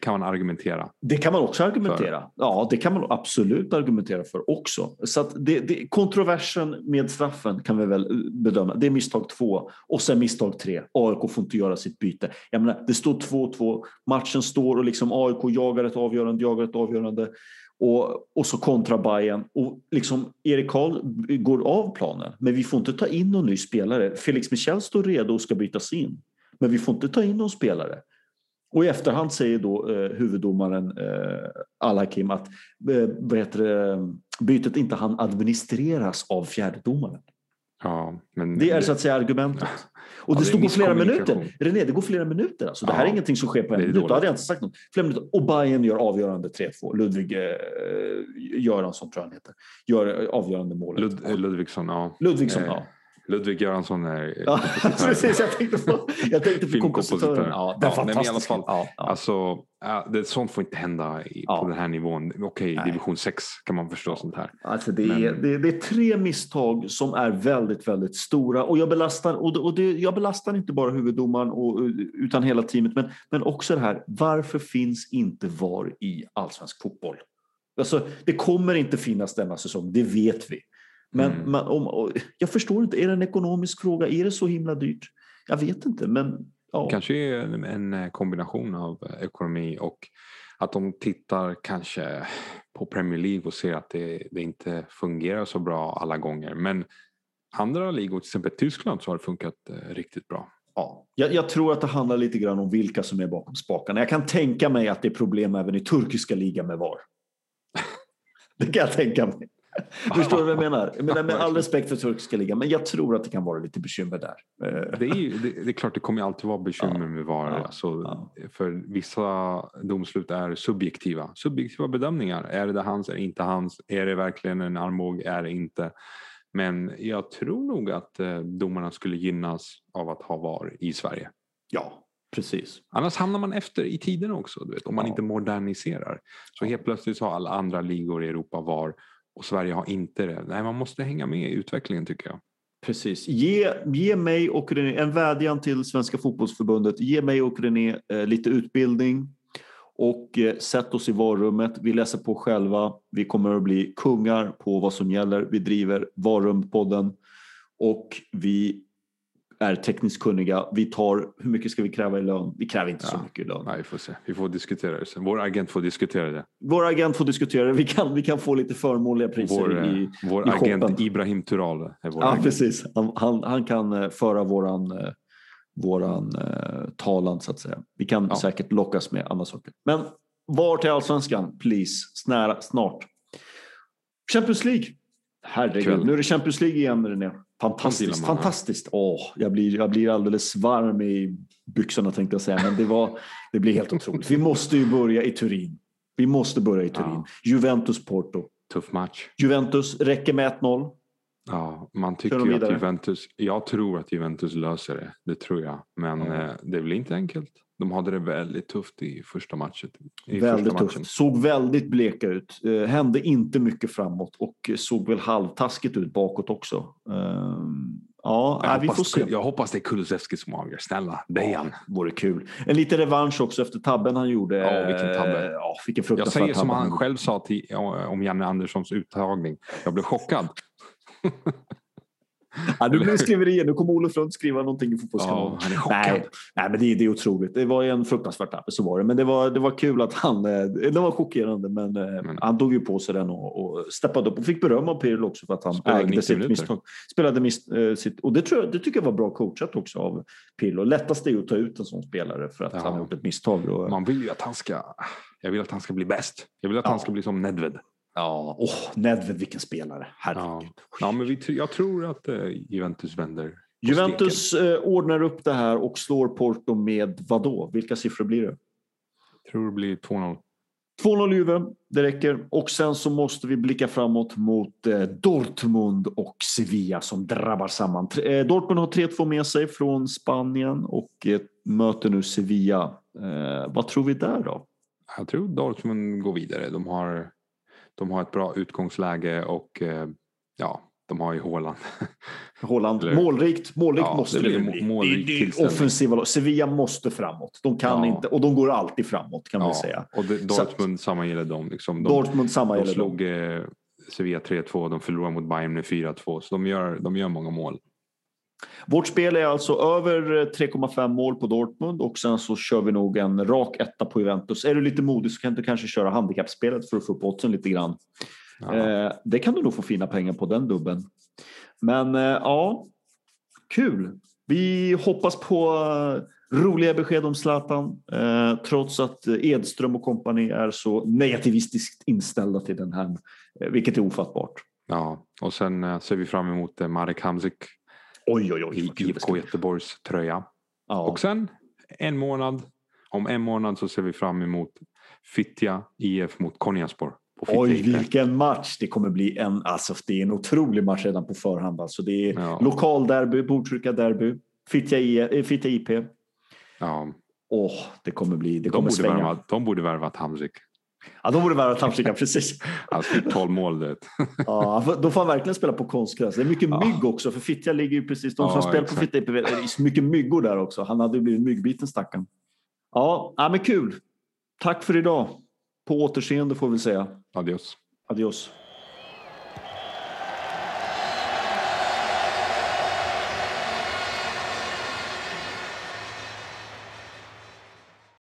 S3: Kan man argumentera.
S2: Det kan man också argumentera. Ja, det kan man absolut argumentera för också. Så det, det, kontroversen med straffen kan vi väl eh, bedöma. Det är misstag två och sen misstag tre. AIK får inte göra sitt byte. Jag menar, det står 2-2. Matchen står och liksom AIK jagar ett avgörande, jagar ett avgörande. Och, och så kontra Bayern och liksom Erik Karl går av planen. Men vi får inte ta in någon ny spelare. Felix Michel står redo och ska bytas in. Men vi får inte ta in någon spelare. Och i efterhand säger då eh, huvuddomaren eh, Al-Hakim att eh, det, bytet inte han administreras av fjärdedomaren.
S3: Ja, men
S2: Det är så att säga argumentet. Och
S3: Ja,
S2: det
S3: det
S2: stod på flera minuter. René, det går flera minuter. Alltså. Det här
S3: Ja,
S2: är ingenting som sker på en
S3: det
S2: minut. Då hade jag inte sagt något. Flera minuter. Och Bayern gör avgörande 3-2. Ludvig eh, Göransson tror jag han heter. Gör avgörande målet.
S3: Lud, Ludvigsson, ja.
S2: Ludvigsson,
S3: Eh,
S2: ja.
S3: Ludvig Göransson är
S2: ja. Precis, jag tänkte på, jag tänkte på kompositören. Ja, den
S3: Ja, nej, men i alla fall,
S2: Ja, ja.
S3: Alltså, ja, det, sånt får inte hända i,
S2: Ja.
S3: på den här nivån. Okej,
S2: Nej.
S3: division 6 kan man förstå sånt här.
S2: Alltså det,
S3: Men-
S2: är, det, det är tre misstag som är väldigt, väldigt stora. Och jag belastar, och det, och det, jag belastar inte bara huvuddomaren och, utan hela teamet. Men, men också det här, varför finns inte VAR i allsvensk fotboll? Alltså, det kommer inte finnas denna säsong, det vet vi. Men
S3: Mm.
S2: man, om, jag förstår inte, är det en ekonomisk fråga? Är det så himla dyrt? Jag vet inte, men ja.
S3: Kanske en eh, kombination av eh, ekonomi och att de tittar kanske på Premier League och ser att det, det inte fungerar så bra alla gånger. Men andra ligor, till exempel Tyskland, så har det funkat eh, riktigt bra.
S2: Ja, jag, jag tror att det handlar lite grann om vilka som är bakom spakarna. Jag kan tänka mig att det är problem även i turkiska ligan med VAR. Det kan jag tänka mig. Förstår du vad jag menar? Jag menar med all respekt för turkiska ligan, men jag tror att det kan vara lite bekymmer där. Eh,
S3: Det är, ju, det, det är klart det kommer alltid vara bekymmer
S2: Ja,
S3: med VAR.
S2: ja,
S3: Alltså,
S2: ja.
S3: För vissa domslut är subjektiva. Subjektiva bedömningar. Är det hans, är det inte hans? Är det verkligen en armbåge? Är det inte? Men jag tror nog att eh, domarna skulle gynnas av att ha VAR i Sverige.
S2: Ja, precis.
S3: Annars hamnar man efter i tiden också, du vet, om man
S2: Ja.
S3: inte moderniserar. Så helt plötsligt har alla andra ligor i Europa VAR och Sverige har inte det. Nej, man måste hänga med i utvecklingen tycker jag.
S2: Precis. Ge, ge mig och René, en vädjan till Svenska fotbollsförbundet. Ge mig och René eh, lite utbildning och eh, sätt oss i varummet. Vi läser på själva. Vi kommer att bli kungar på vad som gäller. Vi driver Varumpodden och vi är tekniskt kunniga. Vi tar, hur mycket ska vi kräva i lön? Vi kräver inte så
S3: Ja.
S2: mycket i lön.
S3: Nej, vi får se. Vi får diskutera det sen. Vår agent får diskutera det.
S2: Vår agent får diskutera det. Vi kan, vi kan få lite förmånliga priser
S3: Vår, eh,
S2: i,
S3: vår
S2: i
S3: agent
S2: shoppen.
S3: Ibrahim Tural är vår
S2: Ja,
S3: agent.
S2: precis. Han, han, han kan eh, föra våran, eh, våran eh, talan så att säga. Vi kan
S3: Ja.
S2: säkert lockas med andra saker. Men var till allsvenskan, please. Snära, snart. Champions League. Herregud,
S3: Kväll.
S2: nu är det Champions League igen René. Fantastiskt, fantastiskt. Åh, jag, blir, jag blir alldeles varm i byxorna tänkte jag säga. Men det, var, det blir helt otroligt. Vi måste ju börja i Turin. Vi måste börja i Turin.
S3: Ja.
S2: Juventus-Porto.
S3: Tuff match.
S2: Juventus räcker med 1-0.
S3: Ja, man tycker att? Juventus, jag tror att Juventus löser det, det tror jag. Men
S2: Ja.
S3: eh, det blir inte enkelt. De hade det väldigt tufft i första matchen. I
S2: väldigt
S3: första matchen.
S2: tufft. Såg väldigt bleka ut. Eh, hände inte mycket framåt och såg väl halvtaskigt ut bakåt också. Ehm, ja,
S3: Jag,
S2: nej, vi får
S3: hoppas,
S2: se.
S3: jag hoppas det är Kulusevski som avgör. Snälla, Dejan.
S2: Vore kul. En liten revansch också efter tabben han gjorde.
S3: Ja, vilken tabbe.
S2: Eh, Ja, vilken
S3: Jag säger som han själv sa till, om Janne Anderssons uttagning. Jag blev chockad.
S2: Ja, nu blir skriverier. Nu kommer Olof Lund skriva någonting i Fotbollskanalen.
S3: Ja.
S2: Nej, nej, men det, det är otroligt. Det var en fruktansvärd tabbe, så var det. Men det var, det var kul att han... eh, Det var chockerande, men, eh,
S3: Men-
S2: han tog ju på sig den och, och steppade upp. Och fick beröm av Pirlo också för att han
S3: Spelade
S2: ägde
S3: 90
S2: sitt
S3: minuter.
S2: misstag. Spelade mis, eh, sitt, och det, tror jag, det tycker jag var bra coachat också av Pirlo. Lättast är ju att ta ut en sån spelare för att
S3: Ja.
S2: han har gjort ett misstag. Och,
S3: Man vill ju att han ska... Jag vill att han ska bli bäst. Jag vill att
S2: Ja.
S3: han ska bli som Nedved.
S2: Ja, åh, Nedved, vilken spelare.
S3: Ja.
S2: Herregud.
S3: Ja, men vi, jag tror att eh, Juventus vänder.
S2: Juventus eh, ordnar upp det här och slår Porto med vad då? Vilka siffror blir det?
S3: steken. tror det blir 2-0.
S2: 2-0 Juve, det räcker. Och sen så måste vi blicka framåt mot eh, Dortmund och Sevilla som drabbar samman. Eh, Dortmund har 3-2 med sig från Spanien och eh, möter nu Sevilla. Eh, vad tror vi där då?
S3: Jag tror Dortmund går vidare. De har, de har ett bra utgångsläge och eh, ja, de har ju Haaland.
S2: Holland,
S3: Eller-
S2: målrikt, målrikt
S3: Ja,
S2: måste
S3: det
S2: bli. det, det är offensiva. Sevilla måste framåt. De kan
S3: Ja.
S2: inte, och de går alltid framåt kan man
S3: Ja,
S2: säga.
S3: och det, Dortmund, samma gäller dem. Liksom. De,
S2: Dortmund, samma
S3: de
S2: dem.
S3: slog eh, Sevilla 3-2, de förlorade mot Bayern med 4-2. Så de gör, de gör många mål.
S2: Vårt spel är alltså över eh, 3,5 mål på Dortmund och sen så kör vi nog en rak etta på Juventus. Är du lite modig så kan du kanske köra handikappspelet för att få upp oddsen lite grann. Eh, det kan du nog få fina pengar på den dubben. Men eh, ja, kul. Vi hoppas på eh, roliga besked om Zlatan eh, trots att eh, Edström och kompani är så negativistiskt inställda till den här, eh, vilket är ofattbart.
S3: Ja, och sen eh, ser vi fram emot eh, Marek Hamzik
S2: Oj, oj, oj.
S3: IFK. Göteborgs tröja.
S2: Ja.
S3: Och sen en månad, om en månad så ser vi fram emot Fittja IF mot Konyaspor.
S2: Oj, vilken match! Det kommer bli en, alltså, det är en otrolig match redan på förhand. Alltså, det är
S3: Ja.
S2: lokalderby, Botkyrka-derby, Fittja, eh, Fittja IP.
S3: Ja,
S2: Åh, det kommer bli, det
S3: de,
S2: kommer
S3: borde
S2: svänga.
S3: värva, de borde värvat Hamzik.
S2: Ja, de borde värva Tamsika, precis.
S3: Han fick 12 mål. Det.
S2: Ja, då får han verkligen spela på konstgräs. Det är mycket
S3: Ja.
S2: mygg också, för Fittja ligger ju precis... De som
S3: Ja,
S2: spelar på. Fittja IP, det är så mycket myggor där också. Han hade ju blivit myggbiten stackaren. Ja, ja, men kul. Tack för idag. På återseende får vi säga.
S3: Adios.
S2: Adios.